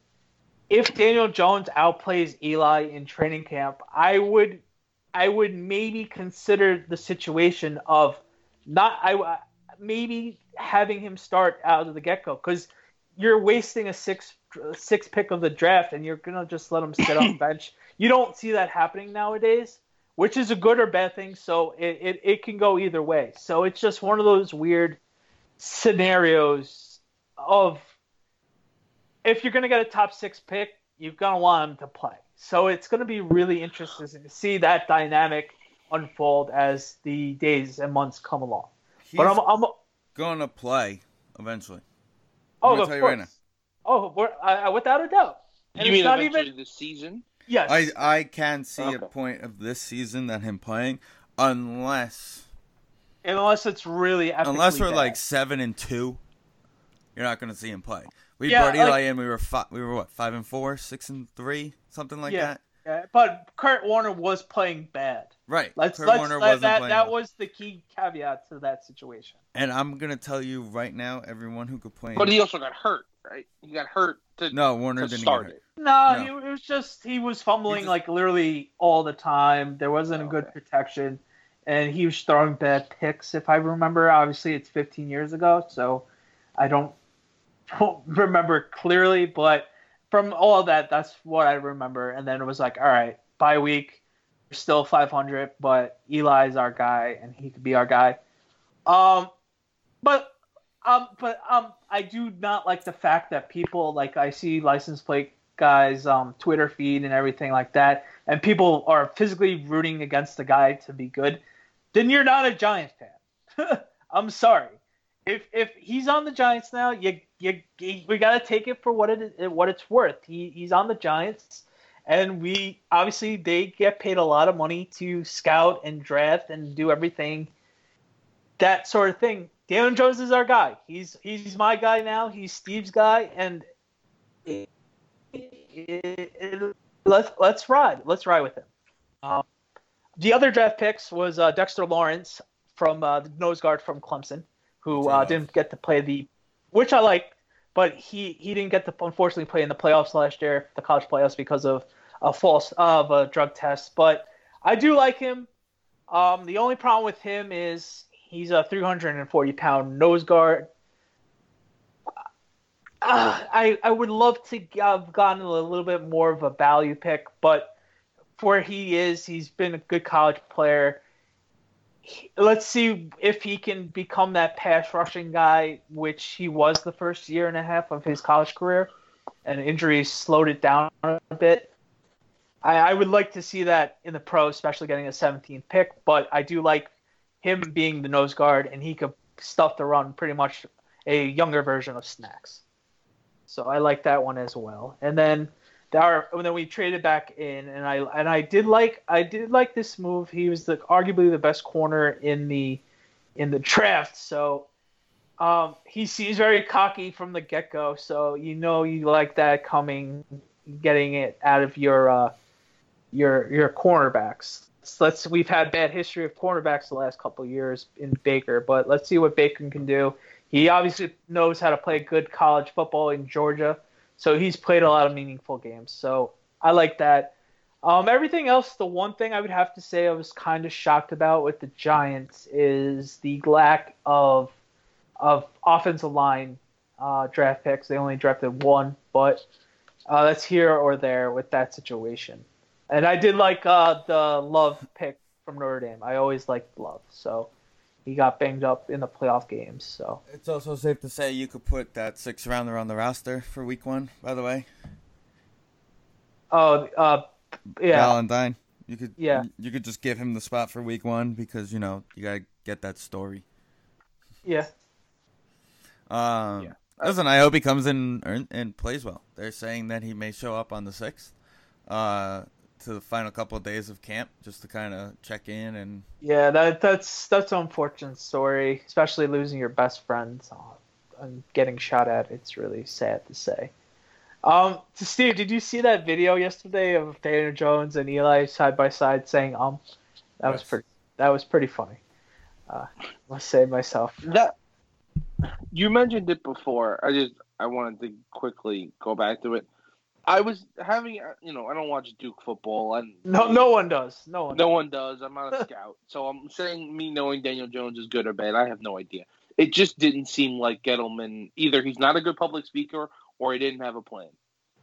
if Daniel Jones outplays Eli in training camp, I would I would maybe consider the situation of not I maybe having him start out of the get go because you're wasting a six six pick of the draft and you're gonna just let him sit on the (clears throat) bench. You don't see that happening nowadays, which is a good or bad thing. So it, it, it can go either way. So it's just one of those weird scenarios of if you're gonna get a top six pick, you're gonna want him to play. So it's gonna be really interesting to see that dynamic unfold as the days and months come along. He's but I'm, I'm going to play eventually. oh, gonna of tell you course. right now. Oh, we're, I, without a doubt. And you it's mean not eventually even this season? yes. I I can see a point of this season that him playing, unless unless it's really unless we're bad. like seven and two, you're not going to see him play. We Yeah, brought Eli like- in. We were five, we were what five and four, six and three, something like Yeah. that. Yeah, but Kurt Warner was playing bad. Right. Let's Kurt let's Warner let- wasn't that playing that was the key caveat to that situation. And I'm gonna tell you right now, everyone who complained. But he also got hurt, right? He got hurt to, no, Warner to didn't start get hurt. it. No, No. He, it was just he was fumbling He just- like literally all the time. There wasn't a good Okay. protection, and he was throwing bad picks. If I remember, obviously it's 15 years ago, so I don't, don't (laughs) remember clearly. But from all of that, that's what I remember. And then it was like, all right, bye week, we're still 500, but Eli's our guy, and he could be our guy. Um, but um, but um, I do not like the fact that people like I see license plate guys um Twitter feed and everything like that, and people are physically rooting against the guy to be good. Then you're not a Giants fan. (laughs) I'm sorry. If if he's on the Giants now, you you, we got to take it for what it what it's worth. He he's on the Giants. And we obviously they get paid a lot of money to scout and draft and do everything that sort of thing. Daniel Jones is our guy. He's he's my guy now. He's Steve's guy, and it, it, it- let's let's ride. Let's ride with him. Um, the other draft picks was uh, Dexter Lawrence from uh, the nose guard from Clemson, who uh, didn't get to play the, which I like, but he he didn't get to unfortunately play in the playoffs last year, the college playoffs, because of a false of a drug test. But I do like him. Um, the only problem with him is he's a 340 pound nose guard. Uh, I I would love to have gotten a little bit more of a value pick, but for where he is, he's been a good college player. Let's see if he can become that pass rushing guy, which he was the first year and a half of his college career, and injuries slowed it down a bit. I, I would like to see that in the pro, especially getting a 17th pick. But I do like him being the nose guard, and he could stuff the run pretty much a younger version of Snacks. So I like that one as well. And then our and then we traded back in, and I and I did like I did like this move. He was the arguably the best corner in the in the draft. So um, he seems very cocky from the get go. So you know you like that coming, getting it out of your uh, your your cornerbacks. So let's we've had bad history of cornerbacks the last couple years in Baker, but let's see what Baker can do. He obviously knows how to play good college football in Georgia, so he's played a lot of meaningful games. So I like that. Um, everything else, the one thing I would have to say I was kind of shocked about with the Giants is the lack of of offensive line uh, draft picks. They only drafted one, but uh, that's here or there with that situation. And I did like uh, the Love pick from Notre Dame. I always liked Love, so he got banged up in the playoff games. So it's also safe to say you could put that six rounder on the roster for Week One. By the way. Oh, uh, yeah. Ballentine. You could yeah. You could just give him the spot for Week One because you know you gotta get that story. Yeah. Um, yeah. Listen, I hope he comes in and plays well. They're saying that he may show up on the sixth. Uh, to the final couple of days of camp just to kind of check in and yeah that that's that's an unfortunate story especially losing your best friend uh, and getting shot at it's really sad to say. Um to steve did you see that video yesterday of daniel jones and eli side by side saying um that yes. was pretty that was pretty funny. Uh must say myself. That you mentioned it before i just i wanted to quickly go back to it I was having, uh, you know, I don't watch Duke football, and no, no one does. No one. No does. one does. I'm not a (laughs) scout, so I'm saying me knowing Daniel Jones is good or bad. I have no idea. It just didn't seem like Gettleman. Either he's not a good public speaker, or he didn't have a plan.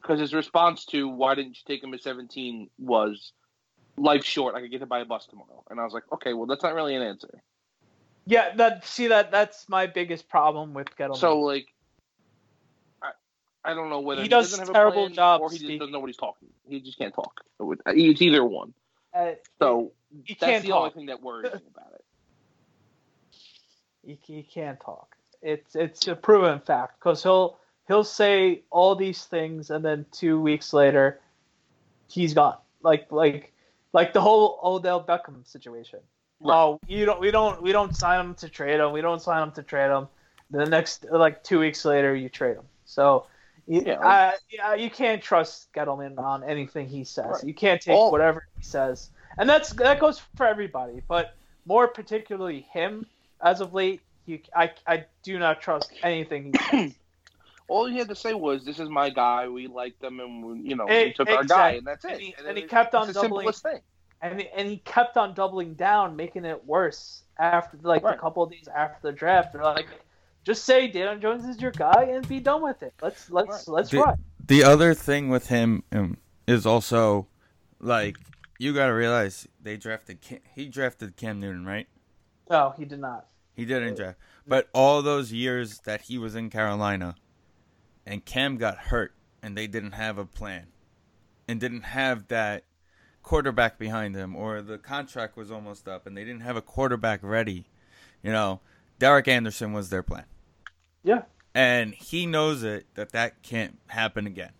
Because his response to "Why didn't you take him at 17?" was, "Life short. I could get hit by a bus tomorrow." And I was like, "Okay, well, that's not really an answer." Yeah, that see that that's my biggest problem with Gettleman. So like, I don't know whether he, he does a terrible job or he just doesn't know what he's talking. He just can't talk. It's either one. Uh, so he that's the talk. only thing that worries me about it. (laughs) He, he can't talk. It's it's a proven fact because he'll he'll say all these things and then two weeks later, he's gone. Like like like the whole Odell Beckham situation. Right. Oh, you don't we don't we don't sign him to trade him. We don't sign him to trade him. The next like two weeks later, you trade him. So yeah, uh, yeah, you can't trust Gettleman on anything he says. Right. You can't take All, whatever he says, and that's that goes for everybody, but more particularly him. As of late, you, I I do not trust anything he says. (clears throat) All he had to say was, "This is my guy. We like them, and we, you know, we took exactly. our guy, and that's it." And he, and and he kept on doubling. And he, and he kept on doubling down, making it worse after like right. a couple of days after the draft. They're like, just say Daniel Jones is your guy and be done with it. Let's let's right. let's the, run. The other thing with him um, is also like you got to realize they drafted Cam, he drafted Cam Newton, right? No, he did not. He didn't draft. But all those years that he was in Carolina and Cam got hurt and they didn't have a plan and didn't have that quarterback behind him or the contract was almost up and they didn't have a quarterback ready, you know, Derek Anderson was their plan. Yeah. And he knows it that that can't happen again,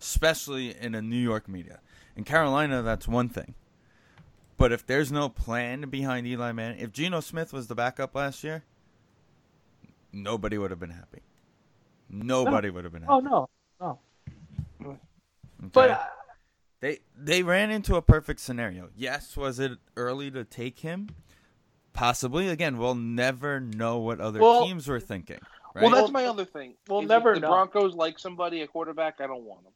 especially in a New York media. In Carolina, that's one thing. But if there's no plan behind Eli Manning, if Geno Smith was the backup last year, nobody would have been happy. Nobody no. would have been oh, happy. Oh no, no. Okay? But uh, they they ran into a perfect scenario. Yes, was it early to take him? Possibly. Again, we'll never know what other well, teams were thinking. Right? Well, that's my other thing. We'll Is never the know. Broncos like somebody a quarterback. I don't want them.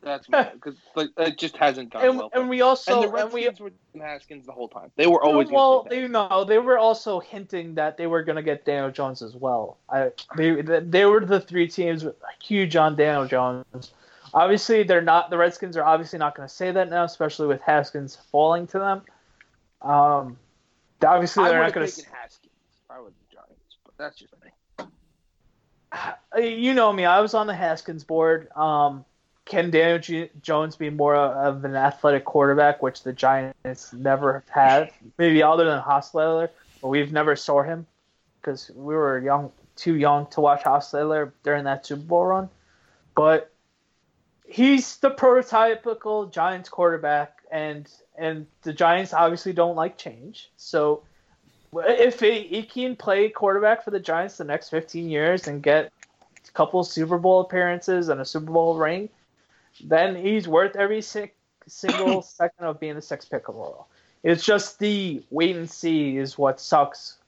That's (laughs) because like it just hasn't gone and, well. And we also and the Redskins we, were Haskins the whole time. They were always well. They know they were also hinting that they were going to get Daniel Jones as well. I they they were the three teams huge on Daniel Jones. Obviously, they're not. The Redskins are obviously not going to say that now, especially with Haskins falling to them. Um, obviously they're not going to. Haskins. I would Giants, but that's just me. You know me. I was on the Haskins board. Um, can Daniel G- Jones be more of an athletic quarterback, which the Giants never have had? Maybe other than Hostetler, but we've never saw him because we were young too young to watch Osweiler during that Super Bowl run, but he's the prototypical Giants quarterback, and and the Giants obviously don't like change. So if he, he can play quarterback for the Giants the next 15 years and get a couple Super Bowl appearances and a Super Bowl ring, then he's worth every si- single (clears throat) second of being the sixth pick overall. It's just the wait and see is what sucks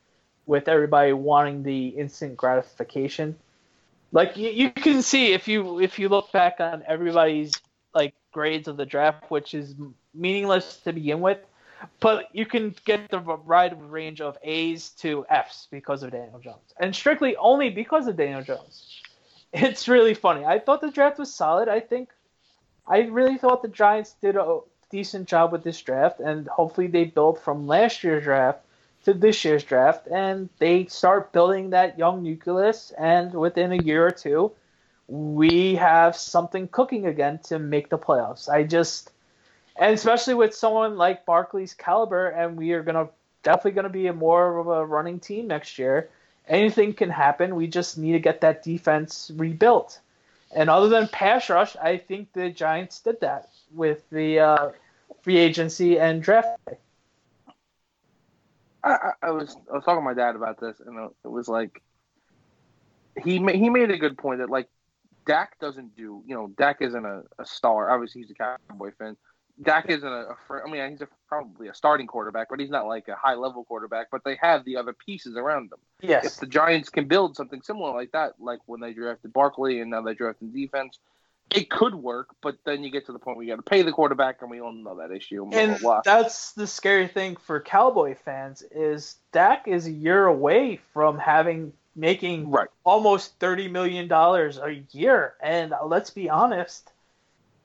with everybody wanting the instant gratification. Like you, you can see if you if you look back on everybody's like grades of the draft, which is meaningless to begin with, but you can get the wide range of A's to F's because of Daniel Jones, and strictly only because of Daniel Jones. (laughs) It's really funny. I thought the draft was solid. I think I really thought the Giants did a decent job with this draft, and hopefully they build from last year's draft to this year's draft, and they start building that young nucleus, and within a year or two, we have something cooking again to make the playoffs. I just, and especially with someone like Barkley's caliber, and we are gonna definitely gonna be a more of a running team next year. Anything can happen. We just need to get that defense rebuilt. And other than pass rush, I think the Giants did that with the uh, free agency and draft. I, I, was I was talking to my dad about this, and it was like he ma- he made a good point that like Dak doesn't do you know Dak isn't a, a star. Obviously, he's a Cowboy fan. Dak isn't a, a I mean, he's a, probably a starting quarterback, but he's not like a high level quarterback. But they have the other pieces around them. Yes. If the Giants can build something similar like that, like when they drafted Barkley and now they drafted defense, it could work. But then you get to the point where you got to pay the quarterback, and we all know that issue. Blah, and blah, blah. that's the scary thing for Cowboy fans is Dak is a year away from having making right. almost thirty million dollars a year. And let's be honest,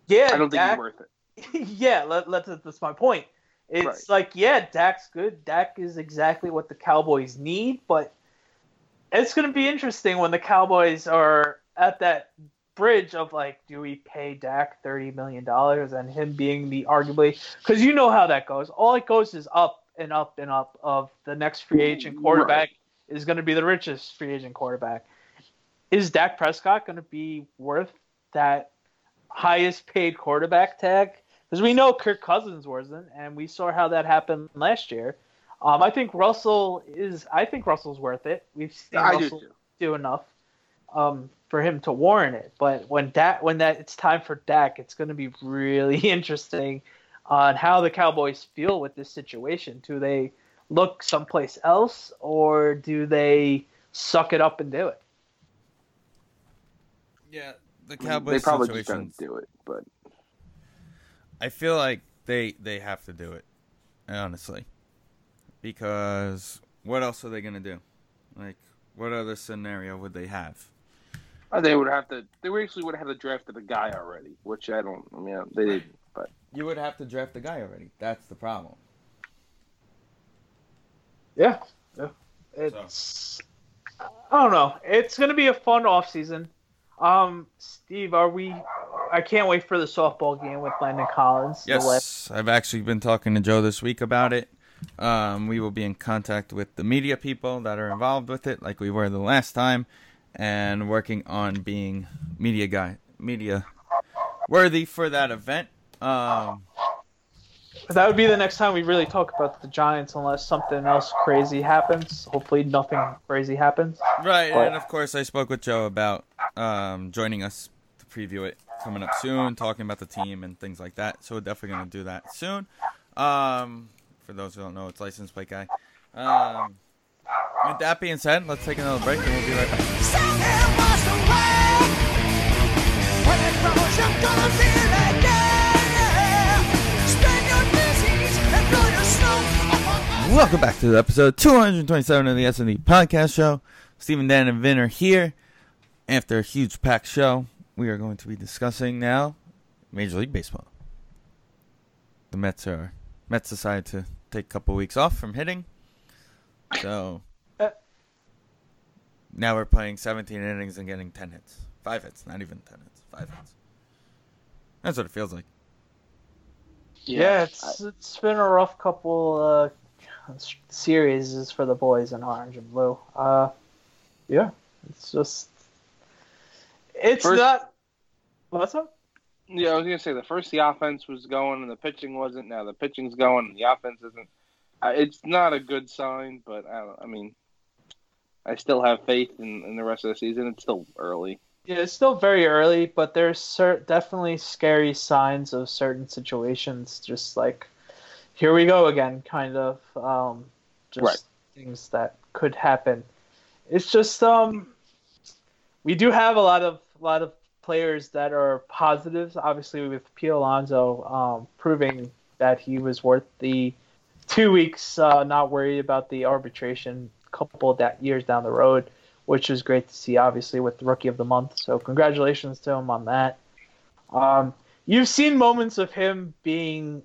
yeah, I don't think Dak, he's worth it. (laughs) yeah, let, let, that's my point. It's Right. like, yeah, Dak's good. Dak is exactly what the Cowboys need, but it's going to be interesting when the Cowboys are at that bridge of like, do we pay Dak thirty million dollars and him being the arguably because you know how that goes. All it goes is up and up and up. Of the next free agent quarterback is going to be the richest free agent quarterback. Is Dak Prescott going to be worth that highest paid quarterback tag? Because we know Kirk Cousins wasn't, and we saw how that happened last year. Um, I think Russell is. I think Russell's worth it. We've seen I Russell too. do enough um, for him to warrant it. But when that when that it's time for Dak, it's going to be really (laughs) interesting on how the Cowboys feel with this situation. Do they look someplace else, or do they suck it up and do it? Yeah, the I mean, Cowboys they probably just don't do it, but I feel like they they have to do it, honestly, because what else are they gonna do? Like, what other scenario would they have? uh, they would have to. They actually would have to draft the guy already, which I don't. I mean, they didn't. But You would have to draft the guy already. That's the problem. Yeah, yeah. It's I don't know. It's gonna be a fun off season. Um, Steve, are we? I can't wait for the softball game with Landon Collins. Yes, I've actually been talking to Joe this week about it. Um, we will be in contact with the media people that are involved with it, like we were the last time, and working on being media guy, media worthy for that event. Um, That would be the next time we really talk about the Giants, unless something else crazy happens. Hopefully, nothing crazy happens. right, But- and of course, I spoke with Joe about um, joining us to preview it coming up soon, talking about the team and things like that. So we're definitely gonna do that soon. Um, for those who don't know, it's licensed plate guy. Um, with that being said, let's take another break and we'll be right back. Welcome back to episode 227 of the S&D Podcast Show. Stephen, Dan, and Vin are here. After a huge packed show, we are going to be discussing now Major League Baseball. The Mets are Mets decided to take a couple weeks off from hitting, so now we're playing 17 innings and getting 10 hits, five hits, not even 10 hits, five hits. That's what it feels like. Yeah, it's it's been a rough couple uh, series is for the boys in orange and blue. Uh, yeah, It's just, it's First- not. What's up? Yeah, I was gonna say the first the offense was going and the pitching wasn't. Now the pitching's going and the offense isn't. Uh, it's not a good sign, but I, don't, I mean, I still have faith in, in the rest of the season. It's still early. Yeah, it's still very early, but there's cer- definitely scary signs of certain situations. Just like, here we go again, kind of. Um, just Right. things that could happen. It's just um, we do have a lot of a lot of players that are positives. Obviously, with P. Alonso um, proving that he was worth the two weeks, uh, not worried about the arbitration, couple of that years down the road which is great to see, obviously, with the Rookie of the Month. So, congratulations to him on that. Um, you've seen moments of him being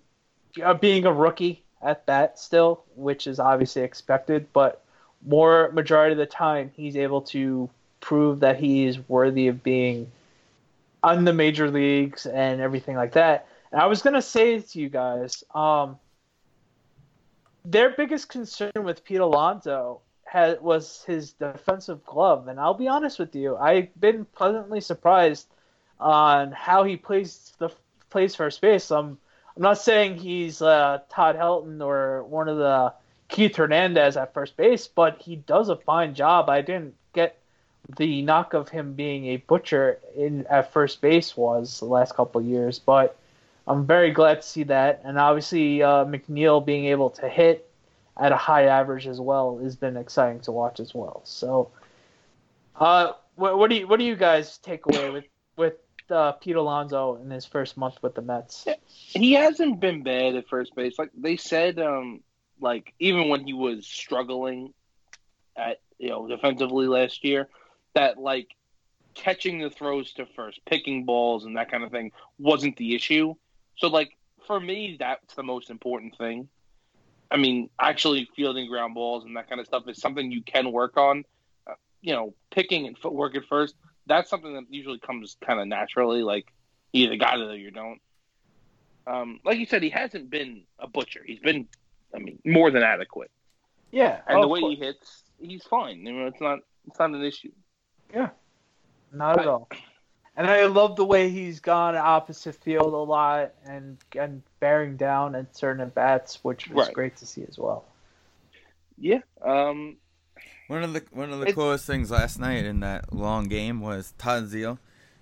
uh, being a rookie at that still, which is obviously expected, but more majority of the time, he's able to prove that he is worthy of being on the major leagues and everything like that. And I was gonna say to you guys, um, their biggest concern with Pete Alonso had was his defensive glove, and I'll be honest with you, I've been pleasantly surprised on how he plays the plays first base. I'm I'm not saying he's uh, Todd Helton or one of the Keith Hernandez at first base, but he does a fine job. I didn't get the knock of him being a butcher in at first base was the last couple years, but I'm very glad to see that. And obviously, uh, McNeil being able to hit at a high average as well has been exciting to watch as well. So, uh, what, what do you what do you guys take away with with uh, Pete Alonso in his first month with the Mets? He hasn't been bad at first base. Like they said, um, like even when he was struggling at you know defensively last year, that like catching the throws to first, picking balls, and that kind of thing wasn't the issue. So like for me, that's the most important thing. I mean, actually fielding ground balls and that kind of stuff is something you can work on. Uh, you know, picking and footwork at first, that's something that usually comes kind of naturally. Like you either got it or you don't. Um, like you said, he hasn't been a butcher. He's been, I mean, more than adequate. Yeah, And oh, the way he hits, he's fine. You know, it's not, it's not an issue. Yeah, not at all. And I love the way he's gone opposite field a lot and and bearing down at certain at bats, which was Right. great to see as well. Yeah. Um, One of the one of the It's- coolest things last night in that long game was Todd Zeile,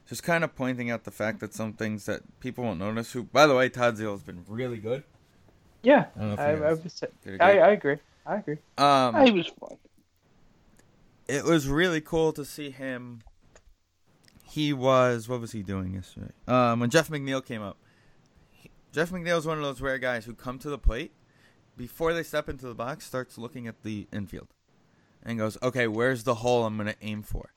just kind of pointing out the fact that some things that people won't notice. Who, by the way, Todd Zeile has been really good. Yeah, I don't know if I, I, was- I, agree. I agree. I agree. Um, he was fine. it was really cool to see him. He was what was he doing yesterday? Um, when Jeff McNeil came up, he, Jeff McNeil is one of those rare guys who come to the plate before they step into the box, starts looking at the infield, and goes, "Okay, where's the hole I'm going to aim for?"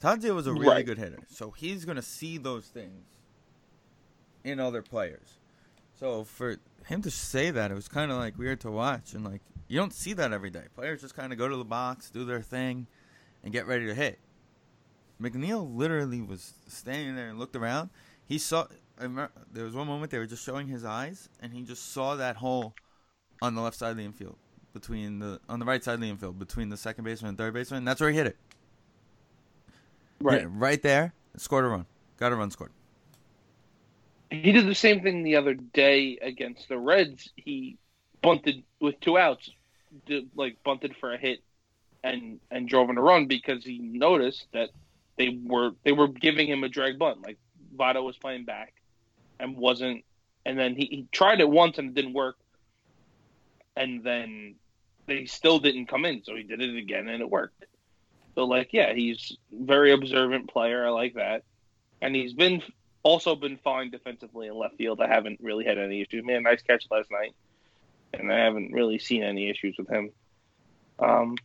Todd was a really Right. good hitter, so he's going to see those things in other players. So for him to say that, it was kind of like weird to watch, and like you don't see that every day. Players just kind of go to the box, do their thing, and get ready to hit. McNeil literally was standing there and looked around. He saw. I remember, there was one moment they were just showing his eyes, and he just saw that hole on the left side of the infield, between the on the right side of the infield, between the second baseman and third baseman. And that's where he hit it. Right. It right there. Scored a run. Got a run scored. He did the same thing the other day against the Reds. He bunted with two outs, did, like bunted for a hit, and and drove in a run because he noticed that they were they were giving him a drag bunt. Like Votto was playing back, and wasn't. And then he, he tried it once and it didn't work, and then they still didn't come in, so he did it again and it worked. So like, yeah, he's very observant player. I like that, and he's been also been fine defensively in left field. I haven't really had any issues. Man, nice catch last night, and I haven't really seen any issues with him. Um,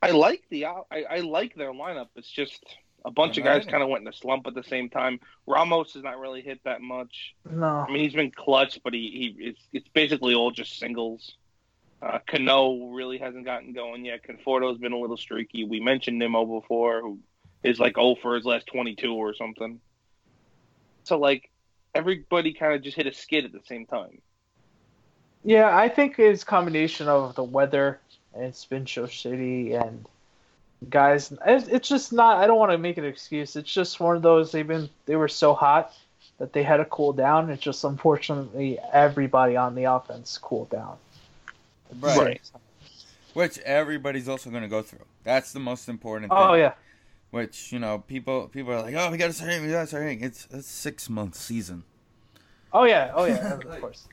I like the I, I like their lineup. It's just a bunch of guys Right. kind of went in a slump at the same time. Ramos has not really hit that much. No. I mean, he's been clutch, but he, he it's it's basically all just singles. Uh, Cano really hasn't gotten going yet. Conforto's been a little streaky. We mentioned Nimmo before, who is like 0 for his last 22 or something. So like everybody kind of just hit a skid at the same time. Yeah, I think it's combination of the weather and it's been so shitty and guys. It's just not. I don't want to make an excuse. It's just one of those. They've been they were so hot that they had to cool down. It's just unfortunately everybody on the offense cooled down. Right. Which everybody's also going to go through. That's the most important oh, thing. Oh yeah. Which you know, people people are like, oh, we got to start hitting, we got to start hitting. It's a six month season. Oh yeah. Oh yeah. (laughs) of course.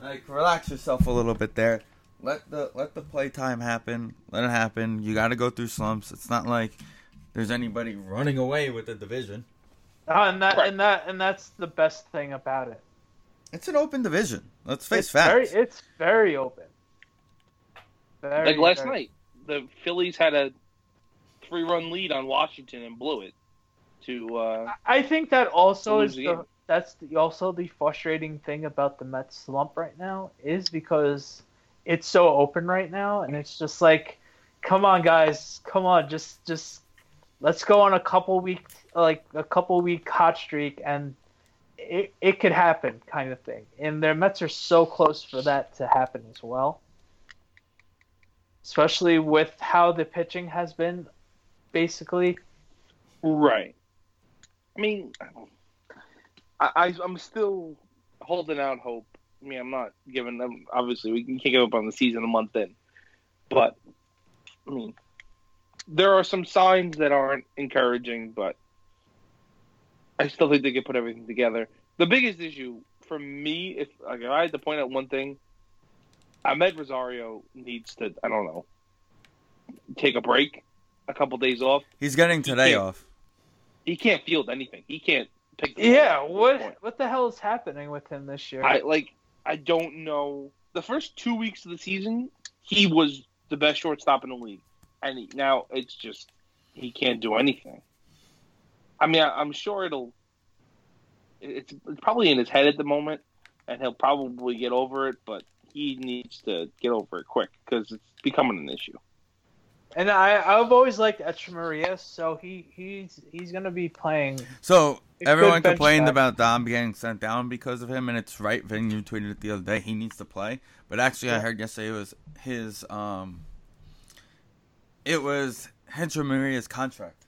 Like, relax yourself a little bit there. Let the let the play time happen. Let it happen. You got to go through slumps. It's not like there's anybody running away with the division. Oh, and that Right. and that and that's the best thing about it. It's an open division. Let's face it's facts. very it's very open. Very, Like last very- night, the Phillies had a three-run lead on Washington and blew it. To uh, I think that also is the the that's the, also the frustrating thing about the Mets slump right now is because it's so open right now, and it's just like, come on, guys, come on, just just let's go on a couple week like a couple week hot streak, and it it could happen, kind of thing. And their Mets are so close for that to happen as well, especially with how the pitching has been, basically. right. I mean, I, I I'm still holding out hope. I mean, I'm not giving them. Obviously, we can't give up on the season a month in, but I mean, there are some signs that aren't encouraging, but I still think they can put everything together. The biggest issue for me, if like, if I had to point out one thing, Amed Rosario needs to. I don't know, take a break, a couple days off. He's getting today can't- off. He can't field anything. He can't pick. the Yeah, up at this what what the hell is happening with him this year? I like. I don't know. The first two weeks of the season, he was the best shortstop in the league, and he, now it's just he can't do anything. I mean, I, I'm sure it'll. It's, it's probably in his head at the moment, and he'll probably get over it. But he needs to get over it quick because it's becoming an issue. And I I've always liked Hechavarria, so he he's he's gonna be playing. So everyone complained back. about Dom getting sent down because of him, and it's right. Vin, you tweeted it the other day. He needs to play, but actually, I heard yesterday it was his. Um, it was Hechavarria's contract.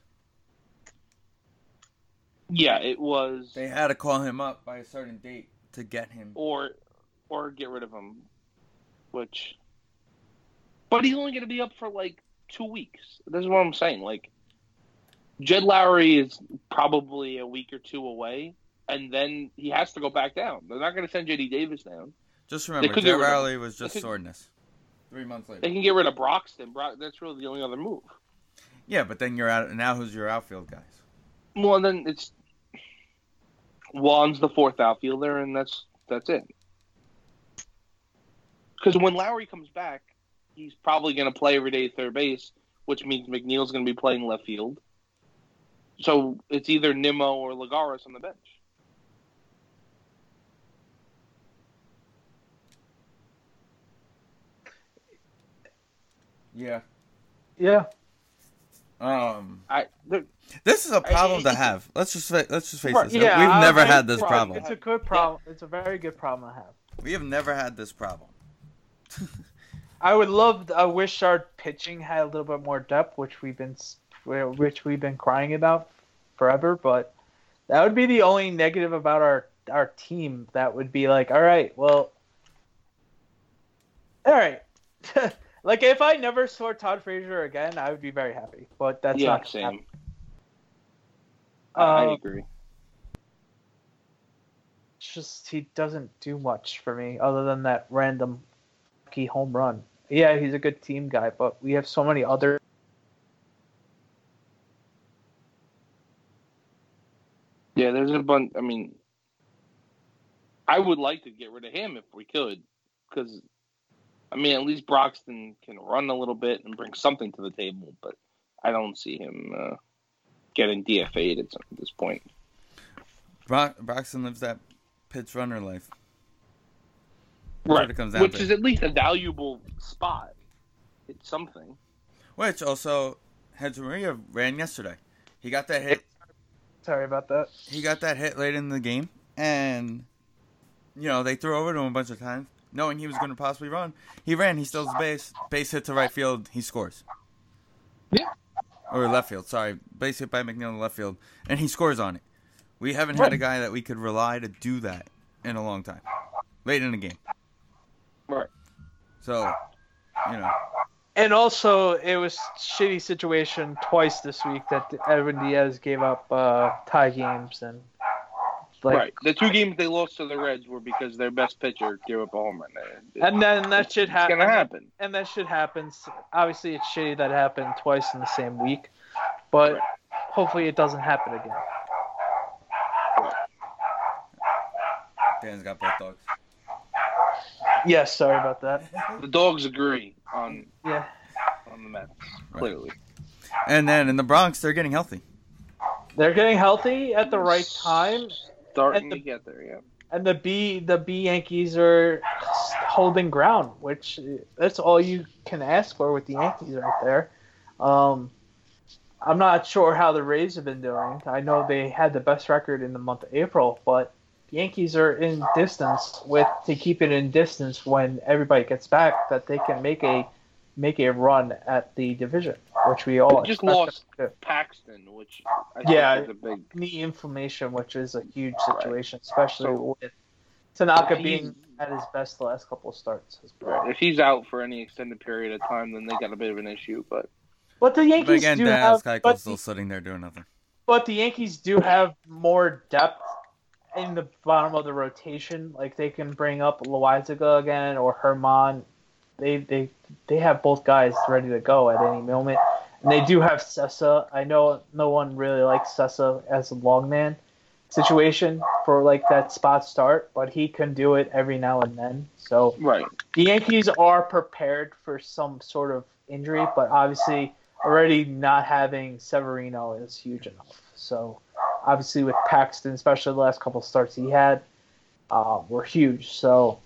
Yeah, it was, They had to call him up by a certain date to get him. or or get rid of him, which. But he's only going to be up for like two weeks. This is what I'm saying. Like, Jed Lowrie is probably a week or two away, and then he has to go back down. They're not going to send JD Davis down. Just remember, could get Jay rid of him. Rowley was just could- soreness. Three months later. They can get rid of Broxton. Brock, that's really the only other move. Yeah, but then you're out. Now who's your outfield guys? Well, then it's Juan's the fourth outfielder, and that's that's it. Because when Lowrie comes back, he's probably going to play every day at third base, which means McNeil's going to be playing left field. So it's either Nimmo or Lagares on the bench. Yeah. Yeah, Um. I they're- This is a problem to have. Let's just let's just face Right, this. yeah, We've I- never I- had this problem. it's a good problem. It's a very good problem to have. We have never had this problem. I would love. I wish our pitching had a little bit more depth, which we've been which we've been crying about forever. But that would be the only negative about our our team. That would be like, all right, well, all right. (laughs) like if I never saw Todd Frazier again, I would be very happy. But that's yeah, not same. happen. I, I Um, agree. Just he doesn't do much for me other than that random key home run. Yeah, he's a good team guy, but we have so many other Yeah, there's a bunch. I mean, I would like to get rid of him if we could, because I mean, at least Broxton can run a little bit and bring something to the table. But I don't see him uh, getting DFA'd at, some- at this point. Brock, Broxton lives that pitch runner life. That's what it comes down Which to. is at least a valuable spot. It's something. Which also, Hechavarria ran yesterday. He got that hit. Sorry about that. He got that hit late in the game, and you know they threw over to him a bunch of times, knowing he was going to possibly run. He ran. He steals the base. Base hit to right field. He scores. Yeah. or left field. Sorry, base hit by McNeil in left field, and he scores on it. We haven't had a guy that we could rely to do that in a long time, late in the game. Right. So, you know, And also, it was shitty situation twice this week that Edwin Diaz gave up uh, tie games and like, right. The two games they lost to the Reds were because their best pitcher gave up a home run. It- and then that shit it's happened. gonna happen. and that shit happens. Obviously, it's shitty that happened twice in the same week, but hopefully it doesn't happen again. Dan's got both dogs. Yes, sorry about that. The dogs agree on Yeah, on the Mets clearly. And then in the Bronx, they're getting healthy. they're getting healthy at the right time, Starting And the- to get there, yeah. and the B the B Yankees are holding ground, which that's all you can ask for with the Yankees right there. Um, I'm not sure how the Rays have been doing. I know they had the best record in the month of April, but the Yankees are in distance with to keep it in distance when everybody gets back that they can make a make a run at the division, which we all They just lost. Paxton, which I Yeah. think is a big. knee inflammation, which is a huge situation, especially with Tanaka being at his best the last couple of starts well. If he's out for any extended period of time, then they got a bit of an issue. But But the Yankees But again, do Dan have, Keuchel's but still the, sitting there doing nothing. but the Yankees do have more depth in the bottom of the rotation. Like they can bring up Loaisiga again or German. They they they have both guys ready to go at any moment. And they do have Cessa. I know no one really likes Cessa as a long man situation for like that spot start, but he can do it every now and then. So right. the Yankees are prepared for some sort of injury, but obviously already not having Severino is huge enough. So obviously with Paxton, especially the last couple starts he had, uh, were huge. So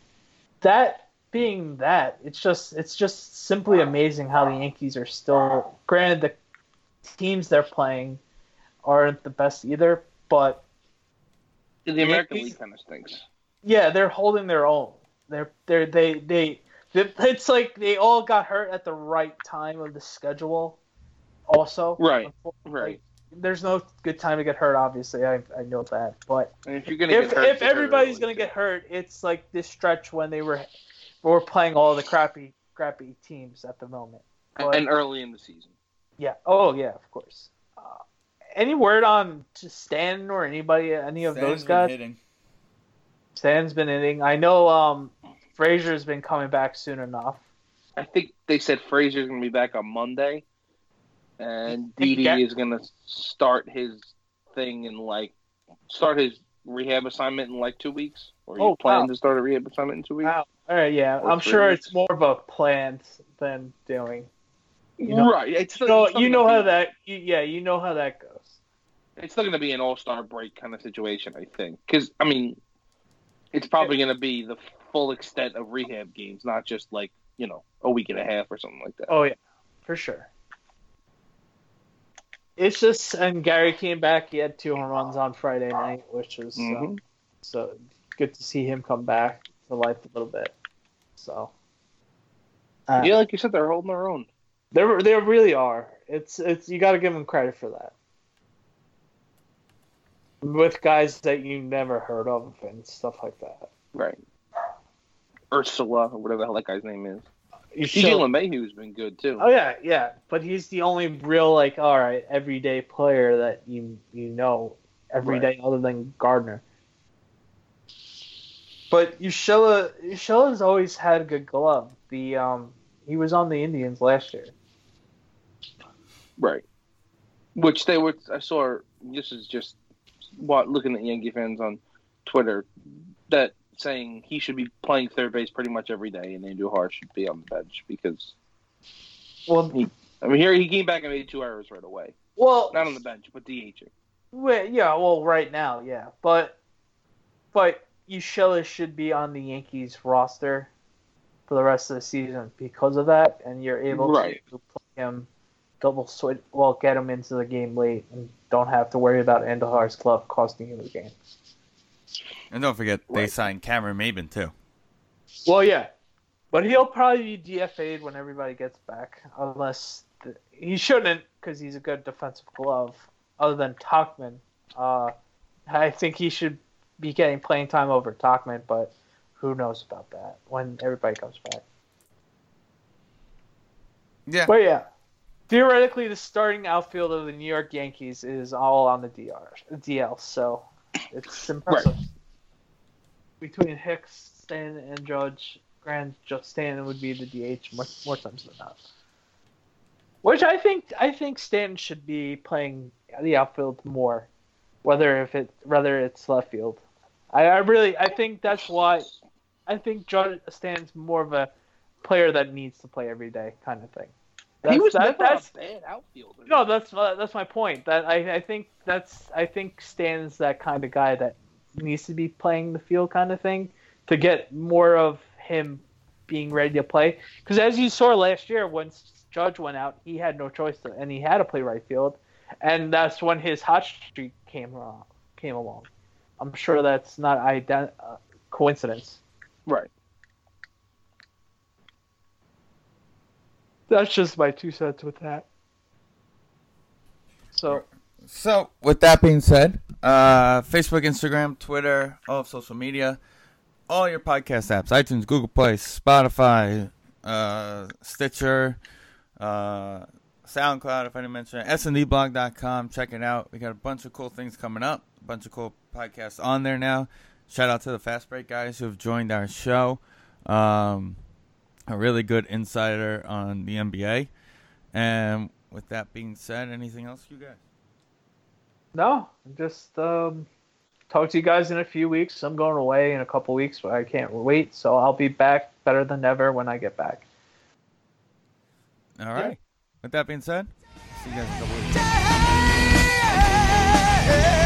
that being that, it's just it's just simply amazing how the Yankees are still. Granted, the teams they're playing aren't the best either, but The American Yankees- League kind of stinks. yeah, they're holding their own. They're they're they they. It's like they all got hurt at the right time of the schedule. Also, Right, Right. There's no good time to get hurt. Obviously, I I know that. But And if you're gonna if get hurt, if get everybody's early, gonna get hurt, it's like this stretch when they were were playing all the crappy crappy teams at the moment. But- and early in the season. Yeah. Oh yeah, of course. Uh, any word on just Stan or anybody, any of those guys? Hitting. Stan's been hitting. I know um, Frazier's been coming back soon enough. I think they said Frazier's gonna be back on Monday, and Didi is gonna start his thing in like start his rehab assignment in like two weeks. Or Oh, you plan wow. to start a rehab assignment in two weeks? Wow. All right, yeah, Or I'm sure weeks. it's more of a plan than doing. You know- right. It's You know, you know how be- that. You, yeah, you know how that goes. It's still going to be an All Star break kind of situation, I think. Because I mean, it's probably going to be the full extent of rehab games, not just like you know a week and a half or something like that. Oh yeah, for sure. It's just, and Gary came back. He had two home runs on Friday night, which was um, Mhm. so good to see him come back to life a little bit. So, uh, Yeah, like you said, they're holding their own. They they really are. It's it's you got to give them credit for that. With guys that you never heard of and stuff like that. Right. Urshela, or whatever the hell that guy's name is. You DJ show- LeMahieu's been good too. oh yeah, yeah, but he's the only real like all right everyday player that you you know every Right. day other than Gardner. But Urshela Urshela's always had a good glove. The um he was on the Indians last year. Right. Which they were. I saw. This is just what looking at Yankee fans on Twitter that saying he should be playing third base pretty much every day, and Andujar should be on the bench because Well, I mean here he came back and made two errors right away. well, Not on the bench, but DHing. Well, yeah, well, right now, yeah, but but Urshela should be on the Yankees roster for the rest of the season because of that, and you're able Right. to play him double switch, well, get him into the game late, and don't have to worry about Andujar's glove costing you the game. And don't forget, they signed Cameron Maybin too. Well, yeah, but he'll probably be DFA'd when everybody gets back, unless the, he shouldn't because he's a good defensive glove. Other than Tauchman, uh, I think he should be getting playing time over Tauchman, but who knows about that when everybody comes back. Yeah. But yeah, theoretically, the starting outfield of the New York Yankees is all on the DR DL, so it's impressive. Between Hicks, Stan, and Judge, Grand just Stanton would be the DH more, more times than not. Which I think I think Stanton should be playing the outfield more, whether if it whether it's left field. I, I really I think that's why I think Judge Stanton's more of a player that needs to play every day kind of thing. He was that- never that's a bad outfielder. no, that's that's my point. That I, I think that's I think Stan's that kind of guy that needs to be playing the field kind of thing to get more of him being ready to play. Because as you saw last year, when Judge went out, he had no choice to, and he had to play right field, and that's when his hot streak came uh, came along. I'm sure that's not ident- uh, coincidence. Right. That's just my two cents with that. So So, with that being said, uh, Facebook, Instagram, Twitter, all of social media, all your podcast apps, iTunes, Google Play, Spotify, uh, Stitcher, uh, SoundCloud, if I didn't mention it, sndblog.com. Check it out. We got a bunch of cool things coming up, a bunch of cool podcasts on there now. Shout out to the Fast Break guys who have joined our show. Um, a really good insider on the NBA. And with that being said, anything else, you guys? No, just um, talk to you guys in a few weeks. I'm going away in a couple weeks, but I can't wait. So I'll be back better than ever when I get back. All right. Yeah. With that being said, see you guys in a couple weeks.